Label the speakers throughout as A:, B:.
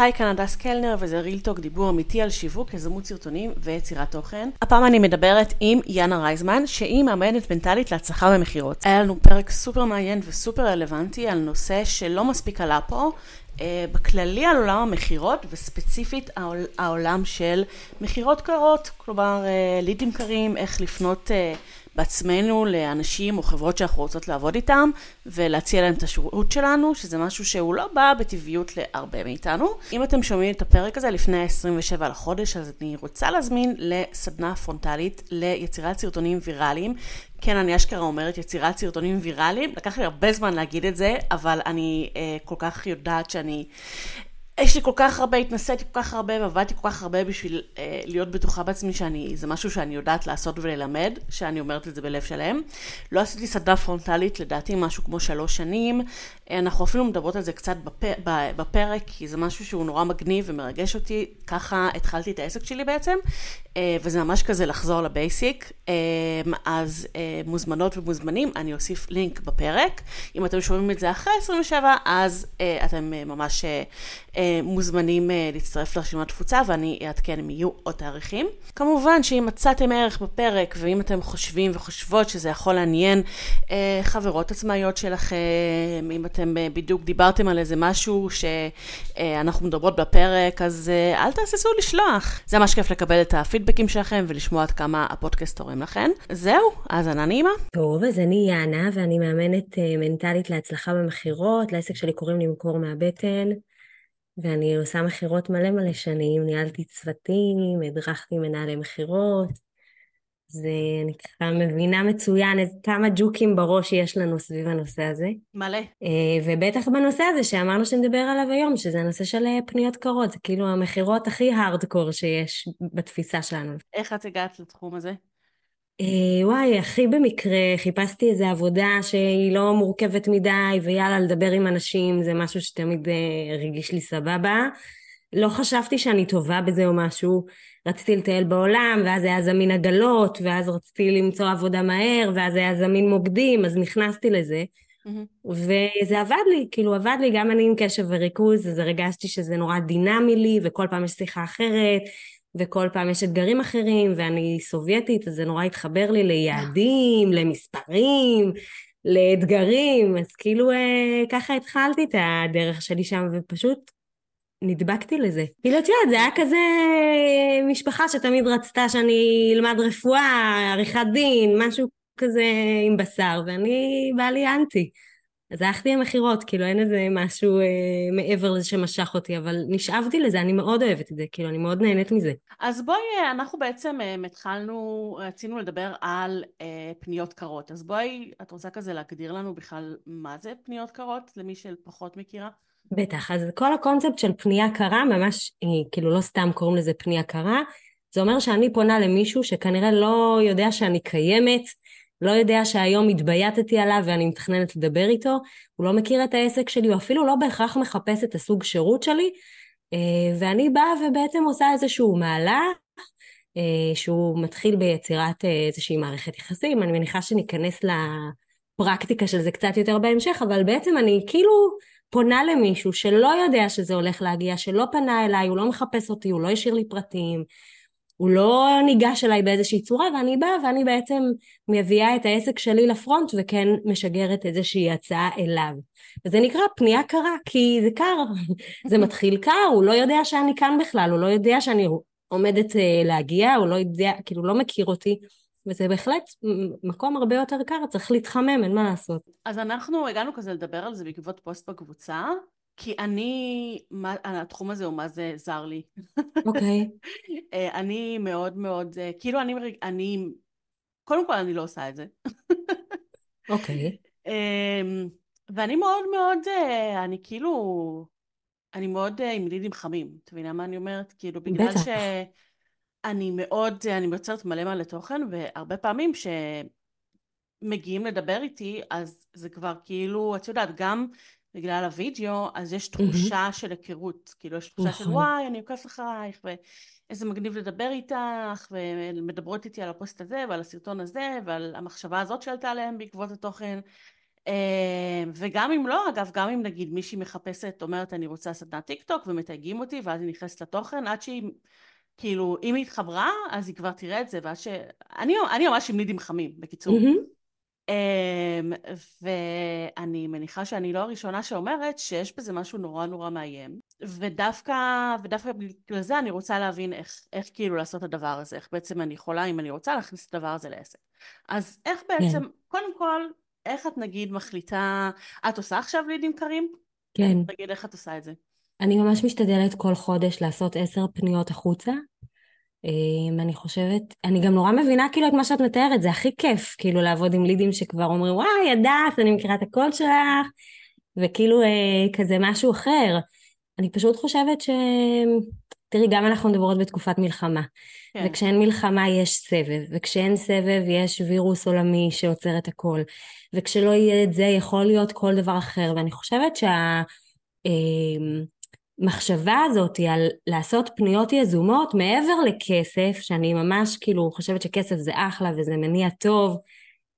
A: היי, כאן הדס קלנר, וזה ריל טוק, דיבור אמיתי על שיווק, יזמות סרטונים ויצירת תוכן. הפעם אני מדברת עם יאנה רייזמן, שהיא מאמנת מנטלית להצלחה במכירות. היה לנו פרק סופר מעניין וסופר רלוונטי על נושא שלא מספיק עלה פה, אה, בכללי על עולם המכירות, וספציפית העול, העולם של מכירות קרות, כלומר אה, לידים קרים, איך לפנות אה, בעצמנו לאנשים או חברות שאנחנו רוצות לעבוד איתם ולהציע להם את השירות שלנו, שזה משהו שהוא לא בא בטבעיות להרבה מאיתנו. אם אתם שומעים את הפרק הזה לפני ה-27 לחודש, אז אני רוצה להזמין לסדנה פרונטלית ליצירת סרטונים ויראליים. כן, אני אשכרה אומרת יצירת סרטונים ויראליים, לקח לי הרבה זמן להגיד את זה, אבל אני אה, כל כך יודעת שאני יש לי כל כך הרבה, התנסיתי כל כך הרבה ועבדתי כל כך הרבה בשביל אה, להיות בטוחה בעצמי שאני, זה משהו שאני יודעת לעשות וללמד, שאני אומרת את זה בלב שלם. לא עשיתי סדנה פרונטלית, לדעתי משהו כמו שלוש שנים. אה, אנחנו אפילו מדברות על זה קצת בפ, בפרק, כי זה משהו שהוא נורא מגניב ומרגש אותי. ככה התחלתי את העסק שלי בעצם, אה, וזה ממש כזה לחזור לבייסיק. אה, אז אה, מוזמנות ומוזמנים, אני אוסיף לינק בפרק. אם אתם שומעים את זה אחרי 27, אז אה, אתם אה, ממש... אה, אה, מוזמנים אה, להצטרף לרשימת תפוצה ואני אעדכן אם יהיו עוד תאריכים. כמובן שאם מצאתם ערך בפרק ואם אתם חושבים וחושבות שזה יכול לעניין אה, חברות עצמאיות שלכם, אם אתם בדיוק דיברתם על איזה משהו שאנחנו מדברות בפרק, אז אל תהססו לשלוח. זה ממש כיף לקבל את הפידבקים שלכם ולשמוע עד כמה הפודקאסט תורם לכם. זהו, האזנה נעימה.
B: טוב, אז אני יאנה ואני מאמנת מנטלית להצלחה במכירות, לעסק שלי קוראים למכור מהבטן. ואני עושה מכירות מלא מלא שנים, ניהלתי צוותים, הדרכתי מנהלי מכירות. זה, אני ככה מבינה מצוין איזה כמה ג'וקים בראש יש לנו סביב הנושא הזה.
A: מלא.
B: אה, ובטח בנושא הזה שאמרנו שנדבר עליו היום, שזה הנושא של אה, פניות קרות, זה כאילו המכירות הכי הארדקור שיש בתפיסה שלנו.
A: איך את הגעת לתחום הזה?
B: אה, וואי, הכי במקרה חיפשתי איזו עבודה שהיא לא מורכבת מדי, ויאללה, לדבר עם אנשים זה משהו שתמיד אה, הרגיש לי סבבה. לא חשבתי שאני טובה בזה או משהו. רציתי לטייל בעולם, ואז היה זמין עגלות, ואז רציתי למצוא עבודה מהר, ואז היה זמין מוקדים, אז נכנסתי לזה. Mm-hmm. וזה עבד לי, כאילו עבד לי, גם אני עם קשב וריכוז, אז הרגשתי שזה נורא דינמי לי, וכל פעם יש שיחה אחרת, וכל פעם יש אתגרים אחרים, ואני סובייטית, אז זה נורא התחבר לי ליעדים, למספרים, לאתגרים, אז כאילו אה, ככה התחלתי את הדרך שלי שם, ופשוט נדבקתי לזה. כאילו, את יודעת, זה היה כזה משפחה שתמיד רצתה שאני אלמד רפואה, עריכת דין, משהו כזה עם בשר, ואני בא לי אנטי. אז הלכתי למכירות, כאילו אין איזה משהו אה, מעבר לזה שמשך אותי, אבל נשאבתי לזה, אני מאוד אוהבת את זה, כאילו אני מאוד נהנית מזה.
A: אז בואי, אה, אנחנו בעצם אה, התחלנו, רצינו לדבר על אה, פניות קרות, אז בואי, את רוצה כזה להגדיר לנו בכלל מה זה פניות קרות, למי שפחות מכירה?
B: בטח, אז כל הקונספט של פנייה קרה, ממש, אה, כאילו לא סתם קוראים לזה פנייה קרה, זה אומר שאני פונה למישהו שכנראה לא יודע שאני קיימת, לא יודע שהיום התבייתתי עליו ואני מתכננת לדבר איתו, הוא לא מכיר את העסק שלי, הוא אפילו לא בהכרח מחפש את הסוג שירות שלי, אה, ואני באה ובעצם עושה איזשהו מהלך אה, שהוא מתחיל ביצירת אה, איזושהי מערכת יחסים, אני מניחה שניכנס לפרקטיקה של זה קצת יותר בהמשך, אבל בעצם אני כאילו פונה למישהו שלא יודע שזה הולך להגיע, שלא פנה אליי, הוא לא מחפש אותי, הוא לא השאיר לי פרטים, הוא לא ניגש אליי באיזושהי צורה ואני באה ואני בעצם מביאה את העסק שלי לפרונט וכן משגרת איזושהי הצעה אליו. וזה נקרא פנייה קרה כי זה קר, זה מתחיל קר, הוא לא יודע שאני כאן בכלל, הוא לא יודע שאני עומדת אה, להגיע, הוא לא יודע, כאילו לא מכיר אותי. וזה בהחלט מקום הרבה יותר קר, צריך להתחמם, אין מה לעשות.
A: אז אנחנו הגענו כזה לדבר על זה בעקבות פוסט בקבוצה, כי אני, מה, התחום הזה הוא מה זה זר לי.
B: אוקיי.
A: אה, אני מאוד מאוד, אה, כאילו אני, אני, קודם כל אני לא עושה את זה.
B: אוקיי.
A: אמ, ואני מאוד מאוד, אה, אני כאילו, אני מאוד עם לידים חמים, את מבינה מה אני אומרת? כאילו, בגלל בטח. שאני מאוד, אני מייצרת מלא מלא תוכן, והרבה פעמים שמגיעים לדבר איתי, אז זה כבר כאילו, את יודעת, גם בגלל הווידאו, אז יש תחושה mm-hmm. של היכרות. כאילו, יש תחושה נכון. של וואי, אני עוקבת אחרייך, ואיזה מגניב לדבר איתך, ומדברות איתי על הפוסט הזה, ועל הסרטון הזה, ועל המחשבה הזאת שעלתה עליהם בעקבות התוכן. וגם אם לא, אגב, גם אם נגיד מישהי מחפשת, אומרת אני רוצה סדנת טיק טוק ומתייגים אותי ואז היא נכנסת לתוכן, עד שהיא, כאילו, אם היא התחברה, אז היא כבר תראה את זה, ואז ש... אני, אני ממש עם לידים חמים, בקיצור. Mm-hmm. ואני מניחה שאני לא הראשונה שאומרת שיש בזה משהו נורא נורא מאיים. ודווקא, ודווקא בגלל זה אני רוצה להבין איך, איך כאילו לעשות את הדבר הזה, איך בעצם אני יכולה, אם אני רוצה, להכניס את הדבר הזה לעסק. אז איך בעצם, כן. קודם כל, איך את נגיד מחליטה, את עושה עכשיו לידים קרים?
B: כן.
A: תגיד איך את עושה את זה.
B: אני ממש משתדלת כל חודש לעשות עשר פניות החוצה. אמ, אני חושבת, אני גם נורא מבינה כאילו את מה שאת מתארת, זה הכי כיף כאילו לעבוד עם לידים שכבר אומרים וואי הדס אני מכירה את הקול שלך וכאילו אה, כזה משהו אחר. אני פשוט חושבת ש... תראי, גם אנחנו מדברות בתקופת מלחמה. כן. וכשאין מלחמה יש סבב, וכשאין סבב יש וירוס עולמי שעוצר את הכל. וכשלא יהיה את זה יכול להיות כל דבר אחר. ואני חושבת שהמחשבה אמ, הזאת על לעשות פניות יזומות מעבר לכסף, שאני ממש כאילו חושבת שכסף זה אחלה וזה מניע טוב,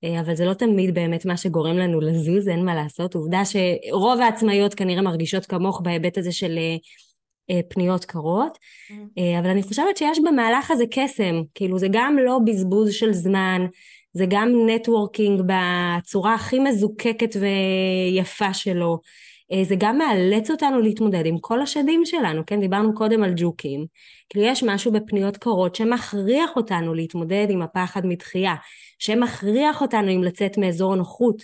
B: אה, אבל זה לא תמיד באמת מה שגורם לנו לזוז, אין מה לעשות. עובדה שרוב העצמאיות כנראה מרגישות כמוך בהיבט הזה של אה, אה, פניות קרות, mm-hmm. אבל אני חושבת שיש במהלך הזה קסם, כאילו זה גם לא בזבוז של זמן, זה גם נטוורקינג בצורה הכי מזוקקת ויפה שלו, זה גם מאלץ אותנו להתמודד עם כל השדים שלנו, כן? דיברנו קודם על ג'וקים. כאילו יש משהו בפניות קרות שמכריח אותנו להתמודד עם הפחד מדחייה, שמכריח אותנו אם לצאת מאזור הנוחות.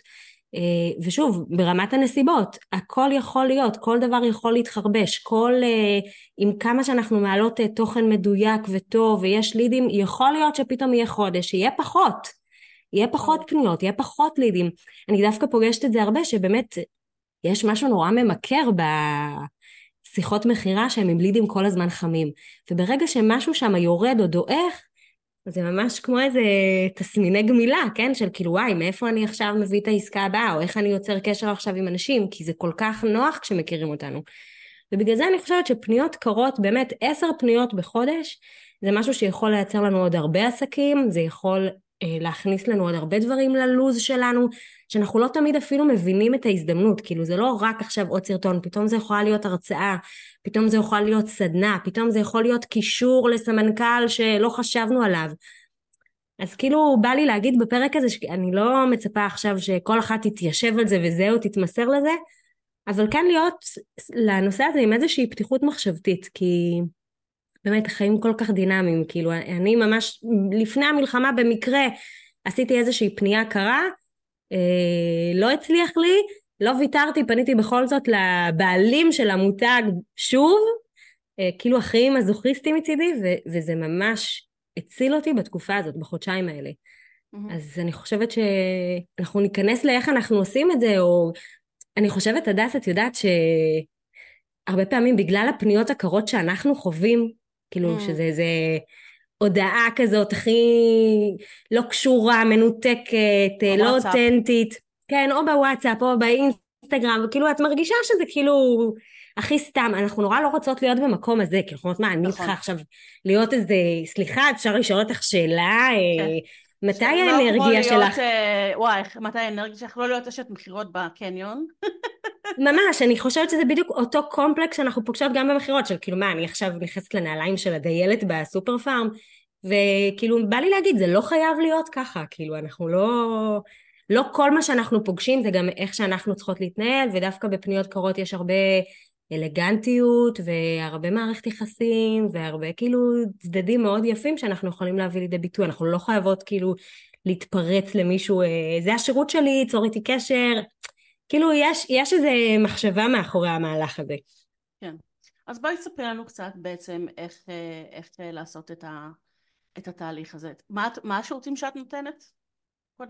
B: אה, ושוב, ברמת הנסיבות, הכל יכול להיות, כל דבר יכול להתחרבש, כל, אה, עם כמה שאנחנו מעלות אה, תוכן מדויק וטוב ויש לידים, יכול להיות שפתאום יהיה חודש, יהיה פחות, יהיה פחות פניות, יהיה פחות לידים. אני דווקא פוגשת את זה הרבה, שבאמת יש משהו נורא ממכר בשיחות מכירה שהם עם לידים כל הזמן חמים, וברגע שמשהו שם יורד או דועך, זה ממש כמו איזה תסמיני גמילה, כן? של כאילו וואי, מאיפה אני עכשיו מביא את העסקה הבאה, או איך אני יוצר קשר עכשיו עם אנשים, כי זה כל כך נוח כשמכירים אותנו. ובגלל זה אני חושבת שפניות קרות, באמת עשר פניות בחודש, זה משהו שיכול לייצר לנו עוד הרבה עסקים, זה יכול אה, להכניס לנו עוד הרבה דברים ללוז שלנו, שאנחנו לא תמיד אפילו מבינים את ההזדמנות, כאילו זה לא רק עכשיו עוד סרטון, פתאום זה יכולה להיות הרצאה, פתאום זה יכול להיות סדנה, פתאום זה יכול להיות קישור לסמנכ"ל שלא חשבנו עליו. אז כאילו בא לי להגיד בפרק הזה שאני לא מצפה עכשיו שכל אחת תתיישב על זה וזהו, תתמסר לזה, אבל כן להיות לנושא הזה עם איזושהי פתיחות מחשבתית, כי באמת החיים כל כך דינמיים, כאילו אני ממש לפני המלחמה במקרה עשיתי איזושהי פנייה קרה, לא הצליח לי, לא ויתרתי, פניתי בכל זאת לבעלים של המותג שוב, אה, כאילו החיים הזוכריסטים מצידי, ו- וזה ממש הציל אותי בתקופה הזאת, בחודשיים האלה. Mm-hmm. אז אני חושבת שאנחנו ניכנס לאיך אנחנו עושים את זה, או אני חושבת, הדס, את יודעת שהרבה פעמים בגלל הפניות הקרות שאנחנו חווים, כאילו mm. שזה איזה הודעה כזאת הכי לא קשורה, מנותקת, לא אותנטית. כן, או בוואטסאפ או באינסטגרם, וכאילו את מרגישה שזה כאילו הכי סתם. אנחנו נורא לא רוצות להיות במקום הזה, כי אנחנו אומרות, מה, אני צריכה נכון. עכשיו להיות איזה, סליחה, אפשר לשאול אותך שאלה? אה, כן. מתי האנרגיה שלך?
A: אה, וואי, מתי האנרגיה שלך? לא להיות אשת מכירות בקניון.
B: ממש, אני חושבת שזה בדיוק אותו קומפלקס שאנחנו פוגשות גם במכירות, של כאילו מה, אני עכשיו נכנסת לנעליים של הדיילת בסופר פארם, וכאילו בא לי להגיד, זה לא חייב להיות ככה, כאילו אנחנו לא... לא כל מה שאנחנו פוגשים זה גם איך שאנחנו צריכות להתנהל, ודווקא בפניות קרות יש הרבה אלגנטיות והרבה מערכת יחסים והרבה כאילו צדדים מאוד יפים שאנחנו יכולים להביא לידי ביטוי, אנחנו לא חייבות כאילו להתפרץ למישהו, אה, זה השירות שלי, צור איתי קשר, כאילו יש, יש איזה מחשבה מאחורי המהלך הזה.
A: כן, אז בואי תספרי לנו קצת בעצם איך, אה, איך אה, לעשות את, ה, את התהליך הזה. מה, מה השירותים שאת נותנת?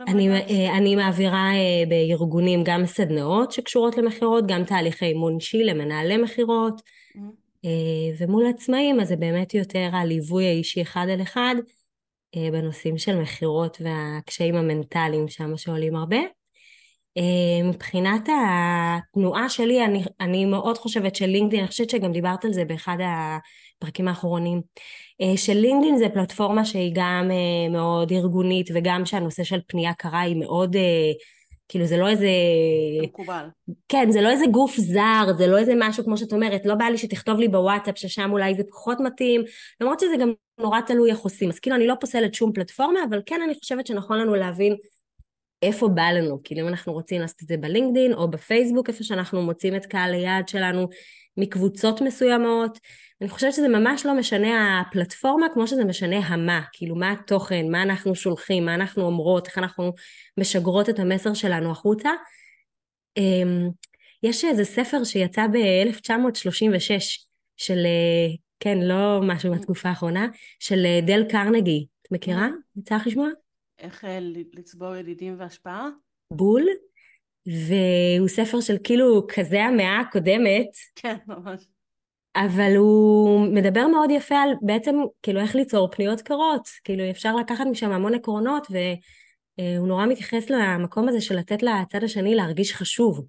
B: אני, אה, אני מעבירה אה, בארגונים גם סדנאות שקשורות למכירות, גם תהליכי אימון אישי למנהלי מכירות, mm-hmm. ומול עצמאים אז זה באמת יותר הליווי האישי אחד על אחד בנושאים של מכירות והקשיים המנטליים שם שעולים הרבה. מבחינת התנועה שלי, אני, אני מאוד חושבת שלינקדאין, אני חושבת שגם דיברת על זה באחד הפרקים האחרונים, אה, של לינקדאין זה פלטפורמה שהיא גם אה, מאוד ארגונית וגם שהנושא של פנייה קרה היא מאוד כאילו זה לא איזה...
A: מקובל.
B: כן, זה לא איזה גוף זר, זה לא איזה משהו כמו שאת אומרת, לא בא לי שתכתוב לי בוואטסאפ ששם אולי זה פחות מתאים, למרות שזה גם נורא תלוי איך עושים. אז כאילו אני לא פוסלת שום פלטפורמה, אבל כן אני חושבת שנכון לנו להבין איפה בא לנו, כאילו אם אנחנו רוצים לעשות את זה בלינקדין או בפייסבוק, איפה שאנחנו מוצאים את קהל היעד שלנו מקבוצות מסוימות. אני חושבת שזה ממש לא משנה הפלטפורמה כמו שזה משנה המה, כאילו מה התוכן, מה אנחנו שולחים, מה אנחנו אומרות, איך אנחנו משגרות את המסר שלנו החוצה. אמ, יש איזה ספר שיצא ב-1936 של, אה, כן, לא משהו מהתקופה האחרונה, של אה, דל קרנגי. את מכירה? יצא לך לשמוע?
A: איך אה, לצבור ידידים והשפעה?
B: בול. והוא ספר של כאילו כזה המאה הקודמת.
A: כן, ממש.
B: אבל הוא מדבר מאוד יפה על בעצם כאילו איך ליצור פניות קרות. כאילו אפשר לקחת משם המון עקרונות והוא נורא מתייחס למקום הזה של לתת לצד השני להרגיש חשוב.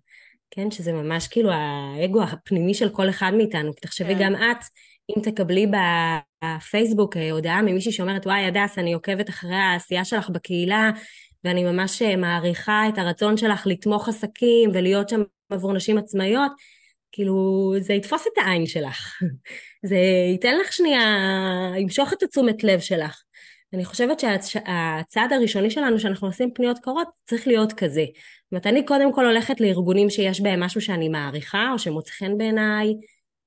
B: כן, שזה ממש כאילו האגו הפנימי של כל אחד מאיתנו. תחשבי כן. גם את, אם תקבלי בפייסבוק אה, הודעה ממישהי שאומרת, וואי, הדס, אני עוקבת אחרי העשייה שלך בקהילה, ואני ממש אה, מעריכה את הרצון שלך לתמוך עסקים ולהיות שם עבור נשים עצמאיות, כאילו, זה יתפוס את העין שלך. זה ייתן לך שנייה, ימשוך את התשומת לב שלך. אני חושבת שהצעד הראשוני שלנו שאנחנו עושים פניות קרות צריך להיות כזה. זאת אומרת, אני קודם כל הולכת לארגונים שיש בהם משהו שאני מעריכה, או שמוצא חן בעיניי,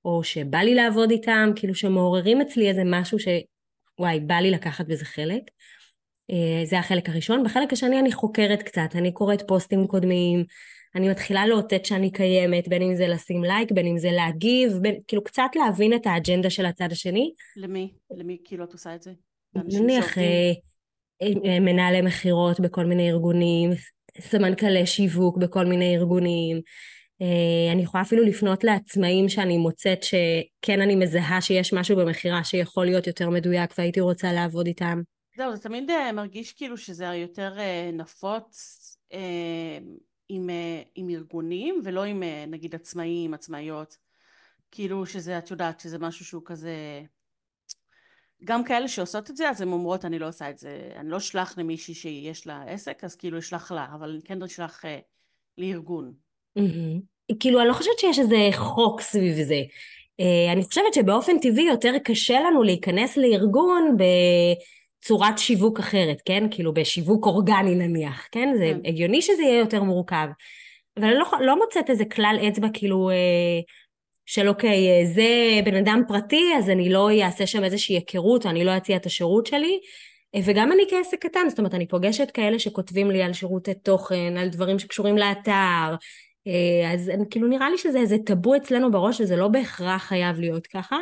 B: או שבא לי לעבוד איתם, כאילו שמעוררים אצלי איזה משהו ש... וואי, בא לי לקחת בזה חלק. אה, זה החלק הראשון. בחלק השני אני חוקרת קצת, אני קוראת פוסטים קודמים, אני מתחילה לאותת שאני קיימת, בין אם זה לשים לייק, בין אם זה להגיב, בין, כאילו קצת להבין את האג'נדה של הצד השני.
A: למי? למי כאילו את עושה את זה?
B: נניח אה, אה, מנהלי מכירות בכל מיני ארגונים, סמנכ"לי שיווק בכל מיני ארגונים. אה, אני יכולה אפילו לפנות לעצמאים שאני מוצאת שכן אני מזהה שיש משהו במכירה שיכול להיות יותר מדויק והייתי רוצה לעבוד איתם.
A: זהו, זה תמיד מרגיש כאילו שזה יותר נפוץ עם, עם ארגונים ולא עם נגיד עצמאים, עצמאיות. כאילו שזה, את יודעת, שזה משהו שהוא כזה גם כאלה שעושות את זה, אז הן אומרות, אני לא עושה את זה, אני לא אשלח למישהי שיש לה עסק, אז כאילו אשלח לה, אבל כן אשלח אה, לארגון.
B: Mm-hmm. כאילו, אני לא חושבת שיש איזה חוק סביב זה. אה, אני חושבת שבאופן טבעי יותר קשה לנו להיכנס לארגון בצורת שיווק אחרת, כן? כאילו בשיווק אורגני נניח, כן? זה כן. הגיוני שזה יהיה יותר מורכב. אבל אני לא, לא מוצאת איזה כלל אצבע, כאילו... אה, של אוקיי, זה בן אדם פרטי, אז אני לא אעשה שם איזושהי היכרות, או אני לא אציע את השירות שלי. וגם אני כעסק קטן, זאת אומרת, אני פוגשת כאלה שכותבים לי על שירותי תוכן, על דברים שקשורים לאתר, אז כאילו נראה לי שזה איזה טאבו אצלנו בראש, וזה לא בהכרח חייב להיות ככה.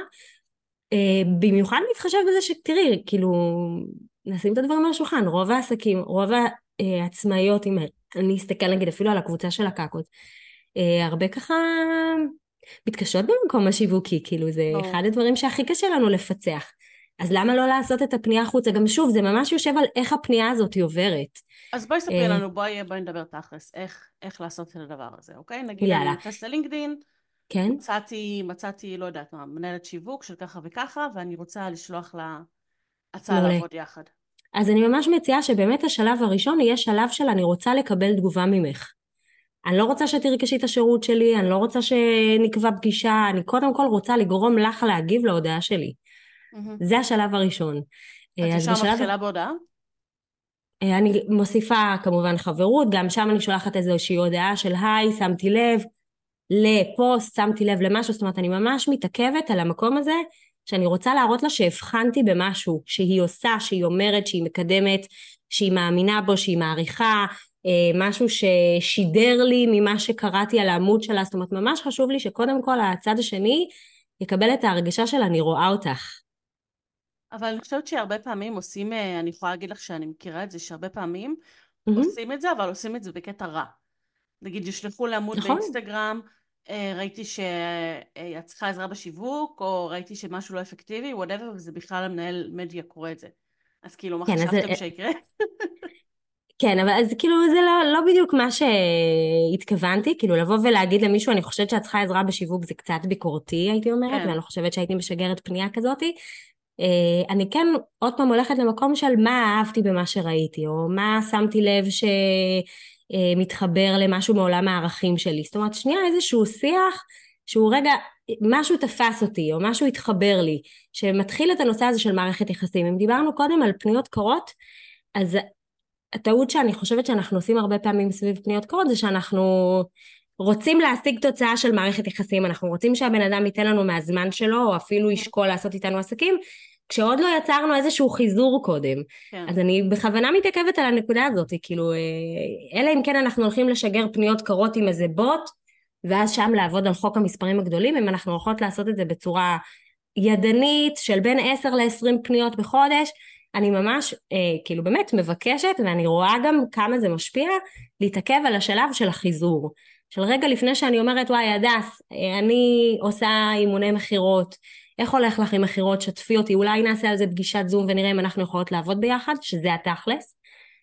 B: במיוחד מתחשב בזה שתראי, כאילו, נשים את הדברים על השולחן, רוב העסקים, רוב העצמאיות, אם אני אסתכל נגיד אפילו על הקבוצה של הקקות, הרבה ככה מתקשות במקום השיווקי, כאילו זה או. אחד הדברים שהכי קשה לנו לפצח. אז למה לא לעשות את הפנייה החוצה? גם שוב, זה ממש יושב על איך הפנייה הזאת עוברת.
A: אז בואי ספרי אה, לנו, בואי, בואי נדבר תכלס, איך, איך לעשות את הדבר הזה, אוקיי? נגיד יאללה. אני נכנסת ללינקדאין, כן? מצאתי, מצאתי, לא יודעת מה, מנהלת שיווק של ככה וככה, ואני רוצה לשלוח לה הצעה לעבוד יחד.
B: אז אני ממש מציעה שבאמת השלב הראשון יהיה שלב של אני רוצה לקבל תגובה ממך. אני לא רוצה שתרכשי את השירות שלי, אני לא רוצה שנקבע פגישה, אני קודם כל רוצה לגרום לך להגיב להודעה שלי. Mm-hmm. זה השלב הראשון. את
A: אה, ישר בשלב... מתחילה בהודעה?
B: אה, אני מוסיפה כמובן חברות, גם שם אני שולחת איזושהי הודעה של היי, שמתי לב לפוסט, שמתי לב למשהו, זאת אומרת אני ממש מתעכבת על המקום הזה שאני רוצה להראות לה שהבחנתי במשהו שהיא עושה, שהיא אומרת, שהיא מקדמת, שהיא מאמינה בו, שהיא מעריכה, אה, משהו ששידר לי ממה שקראתי על העמוד שלה, זאת אומרת ממש חשוב לי שקודם כל הצד השני יקבל את ההרגשה של אני רואה אותך.
A: אבל אני חושבת שהרבה פעמים עושים, אה, אני יכולה להגיד לך שאני מכירה את זה שהרבה פעמים mm-hmm. עושים את זה, אבל עושים את זה בקטע רע. נגיד ישלחו לעמוד נכון. באינסטגרם, אה, ראיתי שאת צריכה עזרה בשיווק, או ראיתי שמשהו לא אפקטיבי, וואטאבר, וזה בכלל המנהל מדיה קורא את זה. אז כאילו, מה כן, חשבתם אז... שיקרה?
B: כן, אבל אז כאילו זה לא, לא בדיוק מה שהתכוונתי, כאילו לבוא ולהגיד למישהו, אני חושבת שאת צריכה עזרה בשיווק זה קצת ביקורתי, הייתי אומרת, כן. ואני לא חושבת שהייתי משגרת פנייה כזאתי. אה, אני כן עוד פעם הולכת למקום של מה אהבתי במה שראיתי, או מה שמתי לב שמתחבר למשהו מעולם הערכים שלי. זאת אומרת, שנייה איזשהו שיח שהוא רגע, משהו תפס אותי, או משהו התחבר לי, שמתחיל את הנושא הזה של מערכת יחסים. אם דיברנו קודם על פניות קורות, אז הטעות שאני חושבת שאנחנו עושים הרבה פעמים סביב פניות קורות זה שאנחנו רוצים להשיג תוצאה של מערכת יחסים, אנחנו רוצים שהבן אדם ייתן לנו מהזמן שלו, או אפילו ישקול לעשות איתנו עסקים, כשעוד לא יצרנו איזשהו חיזור קודם. כן. אז אני בכוונה מתעכבת על הנקודה הזאת, כאילו, אה, אלא אם כן אנחנו הולכים לשגר פניות קרות עם איזה בוט, ואז שם לעבוד על חוק המספרים הגדולים, אם אנחנו הולכות לעשות את זה בצורה ידנית של בין 10 ל-20 פניות בחודש, אני ממש אה, כאילו באמת מבקשת ואני רואה גם כמה זה משפיע להתעכב על השלב של החיזור. של רגע לפני שאני אומרת וואי הדס אה, אני עושה אימוני מכירות איך הולך לך עם מכירות שתפי אותי אולי נעשה על זה פגישת זום ונראה אם אנחנו יכולות לעבוד ביחד שזה התכלס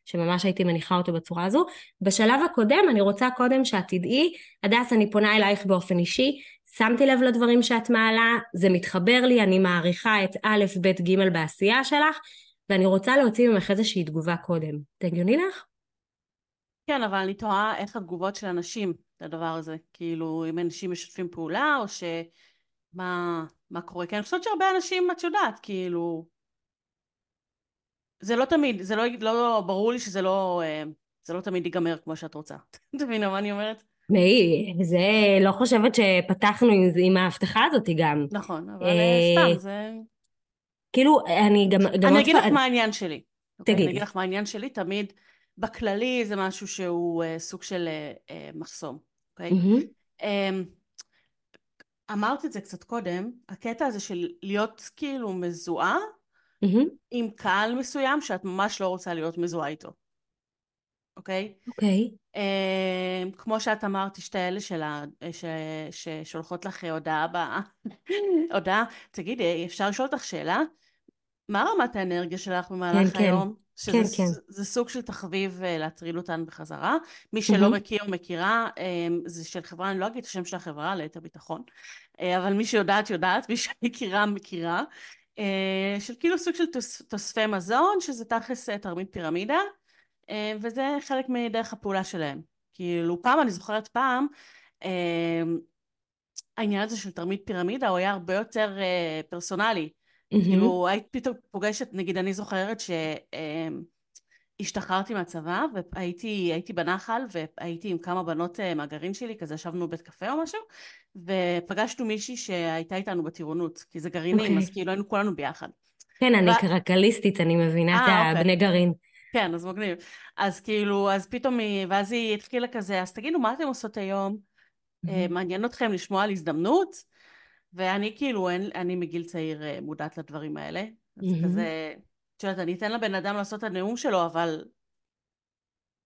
B: שממש הייתי מניחה אותו בצורה הזו. בשלב הקודם אני רוצה קודם שאת תדעי, הדס אני פונה אלייך באופן אישי, שמתי לב לדברים שאת מעלה, זה מתחבר לי, אני מעריכה את א', ב', ג' בעשייה שלך, ואני רוצה להוציא ממך איזושהי תגובה קודם. זה הגיוני לך?
A: כן, אבל אני תוהה איך התגובות של אנשים לדבר הזה. כאילו, אם אנשים משתפים פעולה, או ש... מה, מה קורה? כי אני חושבת שהרבה אנשים, את יודעת, כאילו... זה לא תמיד, זה לא, לא ברור לי שזה לא, אה, זה לא תמיד ייגמר כמו שאת רוצה. את מבינה מה אני אומרת?
B: מי, זה לא חושבת שפתחנו עם, עם ההבטחה הזאת גם.
A: נכון, אבל אה, סתם, זה...
B: כאילו, אני גם... גם
A: אני אגיד לך מה העניין שלי. אוקיי? תגידי. אני אגיד לך מה העניין שלי, תמיד בכללי זה משהו שהוא סוג של מחסום, אוקיי? אמרתי את זה קצת קודם, הקטע הזה של להיות כאילו מזוהה mm-hmm. עם קהל מסוים שאת ממש לא רוצה להיות מזוהה איתו. אוקיי?
B: אוקיי.
A: Uh, כמו שאת אמרת, יש את האלה שלה, ש, ששולחות לך הודעה ב... הודעה, תגידי, אפשר לשאול אותך שאלה? מה רמת האנרגיה שלך במהלך כן, כן. היום? כן. שזה כן, כן. זה סוג של תחביב uh, להטריל אותן בחזרה. מי שלא mm-hmm. מכיר או מכירה, um, זה של חברה, אני לא אגיד את השם של החברה, ליתר ביטחון, uh, אבל מי שיודעת יודעת, מי שמכירה מכירה, uh, של כאילו סוג של תוס, תוספי מזון, שזה תכלס תרמית פירמידה. אה, וזה חלק מדרך הפעולה שלהם. כאילו פעם, אני זוכרת פעם, אה, העניין הזה של תרמית פירמידה הוא היה הרבה יותר אה, פרסונלי. Mm-hmm. כאילו היית פתאום פוגשת, נגיד אני זוכרת שהשתחררתי מהצבא והייתי בנחל והייתי עם כמה בנות מהגרעין שלי, כזה ישבנו בבית קפה או משהו, ופגשנו מישהי שהייתה איתנו בטירונות, כי זה גרעינים, okay. אוקיי. אז כאילו היינו כולנו ביחד.
B: כן, ו... אני קרקליסטית, אני מבינה את אוקיי. הבני גרעין.
A: כן, אז מגניב. אז כאילו, אז פתאום היא, ואז היא התחילה כזה, אז תגידו, מה אתם עושות היום? Mm-hmm. מעניין אתכם לשמוע על הזדמנות? ואני כאילו, אין, אני מגיל צעיר אה, מודעת לדברים האלה. אז mm-hmm. כזה, את יודעת, אני אתן לבן אדם לעשות את הנאום שלו, אבל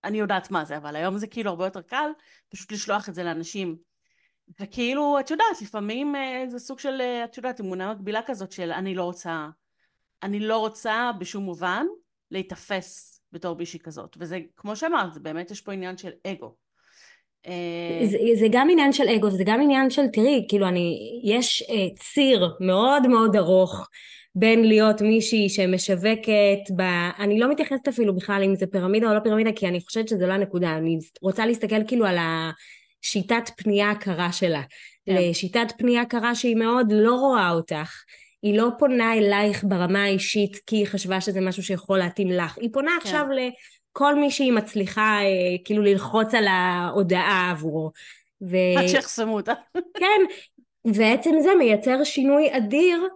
A: אני יודעת מה זה, אבל היום זה כאילו הרבה יותר קל פשוט לשלוח את זה לאנשים. וכאילו, את יודעת, לפעמים אה, זה סוג של, את יודעת, אמונה מקבילה כזאת של אני לא רוצה, אני לא רוצה בשום מובן להיתפס בתור מישהי כזאת. וזה, כמו שאמרת, באמת יש פה עניין של אגו.
B: אה, זה, זה גם עניין של אגו, זה גם עניין של, תראי, כאילו אני, יש uh, ציר מאוד מאוד ארוך בין להיות מישהי שמשווקת, ב, אני לא מתייחסת אפילו בכלל אם זה פירמידה או לא פירמידה, כי אני חושבת שזה לא הנקודה, אני רוצה להסתכל כאילו על השיטת פנייה הקרה שלה. כן. לשיטת פנייה קרה שהיא מאוד לא רואה אותך, היא לא פונה אלייך ברמה האישית כי היא חשבה שזה משהו שיכול להתאים לך, היא פונה כן. עכשיו לכל מי שהיא מצליחה אה, כאילו ללחוץ על ההודעה עבורו.
A: ו... עד שיחסמו אותה.
B: כן, ועצם זה מייצר שינוי אדיר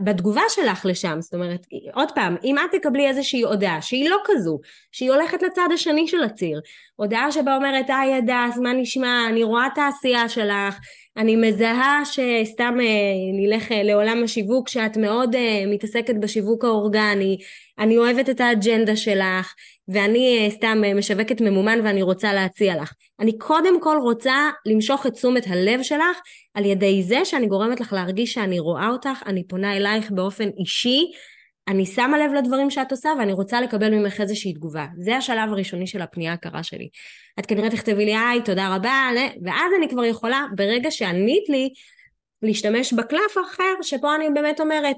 B: בתגובה שלך לשם. זאת אומרת, עוד פעם, אם את תקבלי איזושהי הודעה שהיא לא כזו, שהיא הולכת לצד השני של הציר, הודעה שבה אומרת, היי הדס, מה נשמע, אני רואה את העשייה שלך, אני מזהה שסתם אה, נלך אה, לעולם השיווק, שאת מאוד מתעסקת בשיווק האורגני, אני אוהבת את האג'נדה שלך, ואני סתם משווקת ממומן ואני רוצה להציע לך. אני קודם כל רוצה למשוך את תשומת הלב שלך על ידי זה שאני גורמת לך להרגיש שאני רואה אותך, אני פונה אלייך באופן אישי, אני שמה לב לדברים שאת עושה ואני רוצה לקבל ממך איזושהי תגובה. זה השלב הראשוני של הפנייה הקרה שלי. את כנראה תכתבי לי היי, תודה רבה, ואז אני כבר יכולה, ברגע שענית לי, להשתמש בקלף אחר, שפה אני באמת אומרת,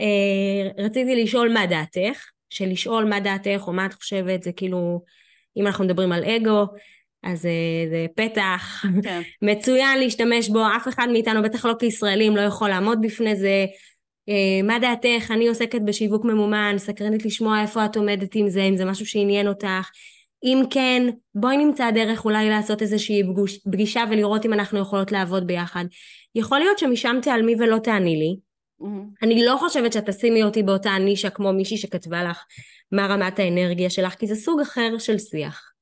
B: אה, רציתי לשאול מה דעתך, שלשאול מה דעתך או מה את חושבת זה כאילו, אם אנחנו מדברים על אגו, אז אה, זה פתח כן. מצוין להשתמש בו, אף אחד מאיתנו, בטח לא כישראלים, לא יכול לעמוד בפני זה. אה, מה דעתך? אני עוסקת בשיווק ממומן, סקרנית לשמוע איפה את עומדת עם זה, אם זה משהו שעניין אותך. אם כן, בואי נמצא דרך אולי לעשות איזושהי פגישה ולראות אם אנחנו יכולות לעבוד ביחד. יכול להיות שמשם תיעלמי ולא תעני לי. Mm-hmm. אני לא חושבת שאת תשימי אותי באותה נישה כמו מישהי שכתבה לך מה רמת האנרגיה שלך, כי זה סוג אחר של שיח.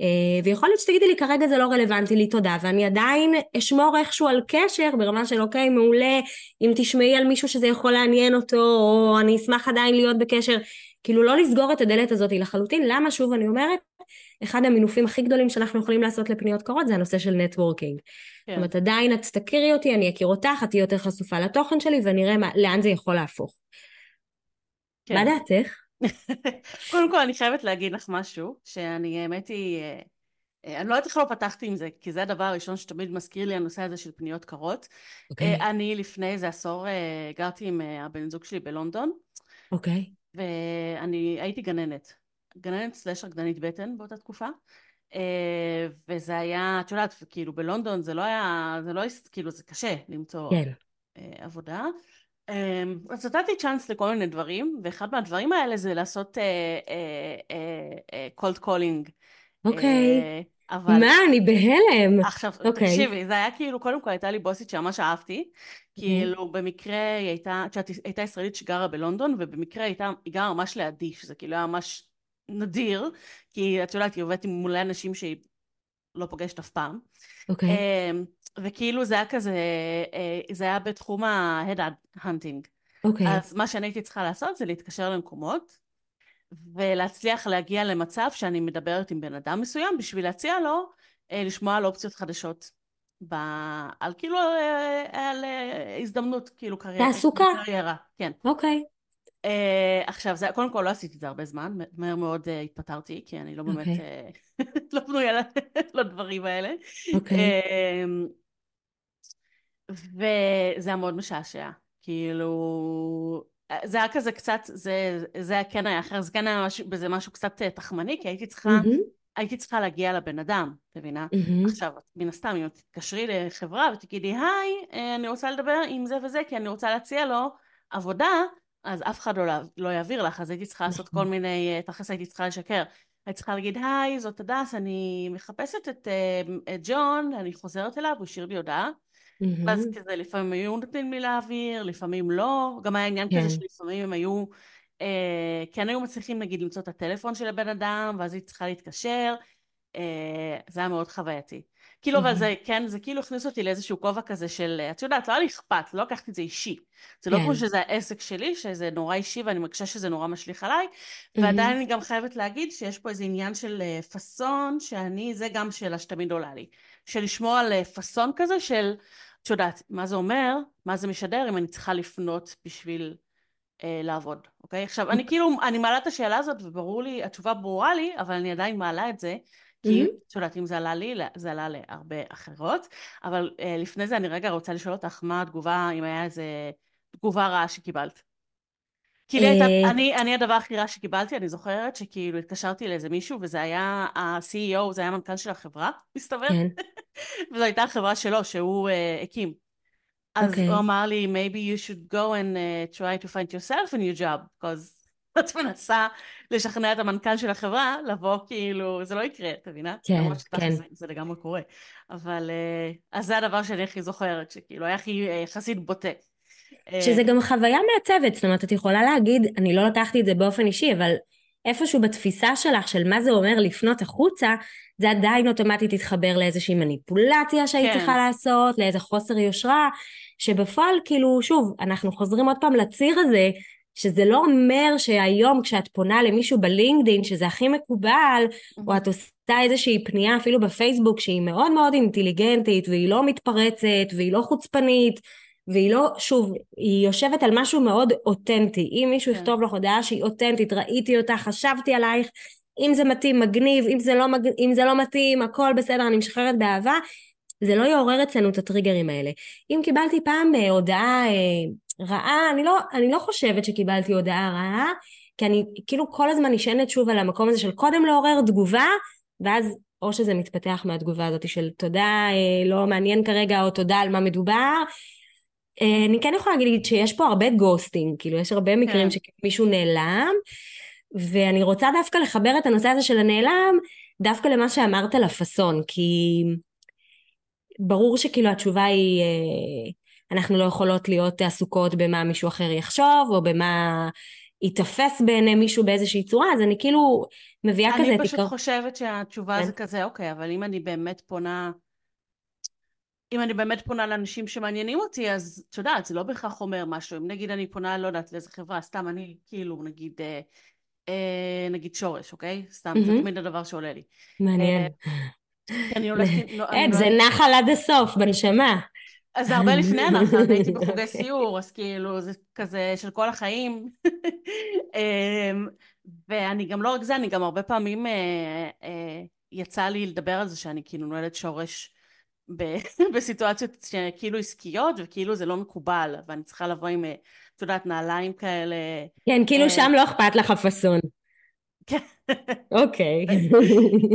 B: אה, ויכול להיות שתגידי לי כרגע זה לא רלוונטי לי תודה ואני עדיין אשמור איכשהו על קשר ברמה של אוקיי מעולה אם תשמעי על מישהו שזה יכול לעניין אותו או אני אשמח עדיין להיות בקשר כאילו לא לסגור את הדלת הזאת לחלוטין למה שוב אני אומרת אחד המינופים הכי גדולים שאנחנו יכולים לעשות לפניות קרות זה הנושא של נטוורקינג. כן. זאת אומרת עדיין את תכירי אותי אני אכיר אותך את תהיי יותר חשופה לתוכן שלי ונראה מה, לאן זה יכול להפוך. כן. מה דעתך?
A: קודם כל אני חייבת להגיד לך משהו, שאני האמת היא, אה, אה, אני לא יודעת איך לא פתחתי עם זה, כי זה הדבר הראשון שתמיד מזכיר לי הנושא הזה של פניות קרות. Okay. אוקיי. אה, אני לפני איזה עשור גרתי עם הבן זוג שלי בלונדון.
B: אוקיי.
A: Okay. ואני הייתי גננת. גננת slash רקדנית בטן באותה תקופה. וזה היה, את יודעת, כאילו בלונדון זה לא היה, זה לא, כאילו זה קשה למצוא כן. עבודה. אמ, אז נתתי צ'אנס לכל מיני דברים, ואחד מהדברים האלה זה לעשות cold calling.
B: אוקיי. מה, אני בהלם.
A: עכשיו, okay. אוקיי. תקשיבי, זה היה כאילו, קודם כל הייתה לי בוסית שממש אהבתי. Mm-hmm. כאילו, במקרה היא הייתה, את יודעת, הייתה ישראלית שגרה בלונדון, ובמקרה הייתה, היא גרה ממש לידי, שזה כאילו היה ממש נדיר, כי את יודעת, היא עובדת מול אנשים שהיא לא פוגשת אף פעם.
B: אוקיי. Okay. אמ,
A: וכאילו זה היה כזה, אה, זה היה בתחום ה-head hunting.
B: אוקיי. Okay.
A: אז מה שאני הייתי צריכה לעשות זה להתקשר למקומות, ולהצליח להגיע למצב שאני מדברת עם בן אדם מסוים, בשביל להציע לו אה, לשמוע על אופציות חדשות. ב... על כאילו, אה, על הזדמנות, כאילו קריירה.
B: תעסוקה.
A: קריירה, כן.
B: אוקיי. Okay.
A: Uh, עכשיו, זה, קודם כל לא עשיתי את זה הרבה זמן, מהר מאוד uh, התפטרתי, כי אני לא באמת, okay. uh, לא פנויה לדברים האלה.
B: אוקיי. Okay.
A: Uh, וזה היה מאוד משעשע, כאילו, זה היה כזה קצת, זה, זה כן היה אחר, זה כן היה משהו, בזה משהו קצת תחמני, כי הייתי צריכה, mm-hmm. הייתי צריכה להגיע לבן אדם, מבינה? Mm-hmm. עכשיו, מן הסתם, אם תתקשרי לחברה ותגידי, היי, אני רוצה לדבר עם זה וזה, כי אני רוצה להציע לו עבודה, אז אף אחד לא, לא יעביר לך, אז הייתי צריכה לעשות כל נכון. מיני, תכלס הייתי צריכה לשקר. הייתי צריכה להגיד, היי, זאת הדס, אני מחפשת את, את ג'ון, אני חוזרת אליו, הוא השאיר לי הודעה. ואז כזה לפעמים היו נותנים לי להעביר, לפעמים לא, גם היה עניין. כזה כן. שלפעמים הם היו, אה, כן היו מצליחים נגיד למצוא את הטלפון של הבן אדם, ואז היא צריכה להתקשר, אה, זה היה מאוד חווייתי. כאילו, אבל זה, כן, זה כאילו הכניס אותי לאיזשהו כובע כזה של, את יודעת, לא היה לי אכפת, לא לקחתי את זה אישי. זה לא כן. כמו שזה העסק שלי, שזה נורא אישי ואני מרגישה שזה נורא משליך עליי, ועדיין אני גם חייבת להגיד שיש פה איזה עניין של אה, פאסון, שאני, זה גם שאלה שתמיד עולה לי. של לשמור על אה, פאסון כזה של, את יודעת, מה זה אומר, מה זה משדר, אם אני צריכה לפנות בשביל אה, לעבוד, אוקיי? עכשיו, אני כאילו, אני מעלה את השאלה הזאת וברור לי, התשובה ברורה לי, אבל אני עדיין מעלה את זה, כי את יודעת, אם זה עלה לי, זה עלה להרבה אחרות, אבל אה, לפני זה אני רגע רוצה לשאול אותך מה התגובה, אם היה איזה תגובה רעה שקיבלת. כי לי הייתה, אה. אני, אני הדבר הכי רע שקיבלתי, אני זוכרת שכאילו התקשרתי לאיזה מישהו וזה היה ה-CEO, זה היה המנכ"ל של החברה, מסתבר, כן. וזו הייתה החברה שלו שהוא uh, הקים. אז okay. אוקיי. הוא אמר לי, maybe you should go and uh, try to find yourself a new job, because את מנסה לשכנע את המנכ"ל של החברה לבוא כאילו, זה לא יקרה, את מבינה?
B: כן, כן.
A: זה, זה לגמרי קורה. אבל, uh, אז זה הדבר שאני הכי זוכרת, שכאילו היה הכי יחסית בוטה.
B: שזה גם חוויה מעצבת, זאת אומרת, את יכולה להגיד, אני לא לקחתי את זה באופן אישי, אבל איפשהו בתפיסה שלך של מה זה אומר לפנות החוצה, זה עדיין אוטומטית יתחבר לאיזושהי מניפולציה שהיית כן. צריכה לעשות, לאיזה חוסר יושרה, שבפועל, כאילו, שוב, אנחנו חוזרים עוד פעם לציר הזה, שזה לא אומר שהיום כשאת פונה למישהו בלינקדאין, שזה הכי מקובל, או את עושה איזושהי פנייה אפילו בפייסבוק שהיא מאוד מאוד אינטליגנטית, והיא לא מתפרצת, והיא לא חוצפנית, והיא לא, שוב, היא יושבת על משהו מאוד אותנטי. אם מישהו כן. יכתוב לך הודעה שהיא אותנטית, ראיתי אותה, חשבתי עלייך, אם זה מתאים, מגניב, אם זה לא, מג... אם זה לא מתאים, הכל בסדר, אני משחררת באהבה, זה לא יעורר אצלנו את הטריגרים האלה. אם קיבלתי פעם אה, הודעה, אה, רעה, אני לא, אני לא חושבת שקיבלתי הודעה רעה, כי אני כאילו כל הזמן נשענת שוב על המקום הזה של קודם לעורר תגובה, ואז או שזה מתפתח מהתגובה הזאת של תודה, אה, לא מעניין כרגע, או תודה על מה מדובר. אה, אני כן יכולה להגיד שיש פה הרבה ghosting, כאילו יש הרבה מקרים כן. שמישהו נעלם, ואני רוצה דווקא לחבר את הנושא הזה של הנעלם, דווקא למה שאמרת לפאסון, כי ברור שכאילו התשובה היא, אה, אנחנו לא יכולות להיות עסוקות במה מישהו אחר יחשוב, או במה ייתפס בעיני מישהו באיזושהי צורה, אז אני כאילו מביאה כזה...
A: אני פשוט תיקר... חושבת שהתשובה כן. זה כזה, אוקיי, אבל אם אני באמת פונה... אם אני באמת פונה לאנשים שמעניינים אותי, אז את יודעת, זה לא בהכרח אומר משהו. אם נגיד אני פונה, לא יודעת, לאיזה חברה, סתם אני כאילו, נגיד, אה, אה, נגיד שורש, אוקיי? סתם, mm-hmm. זה תמיד הדבר שעולה לי.
B: מעניין. אה, אני הולכת... לא, זה נחל עד הסוף, בנשמה.
A: אז זה הרבה לפני הנחל, הייתי בחוגי. סיור, אז כאילו, זה כזה של כל החיים. אמ, ואני גם לא רק זה, אני גם הרבה פעמים אה, אה, יצא לי לדבר על זה שאני כאילו נועלת שורש בסיטואציות שכאילו עסקיות, וכאילו זה לא מקובל, ואני צריכה לבוא עם, אה, את יודעת, נעליים כאלה.
B: כן, כאילו שם לא אכפת לך הפאסון. אוקיי.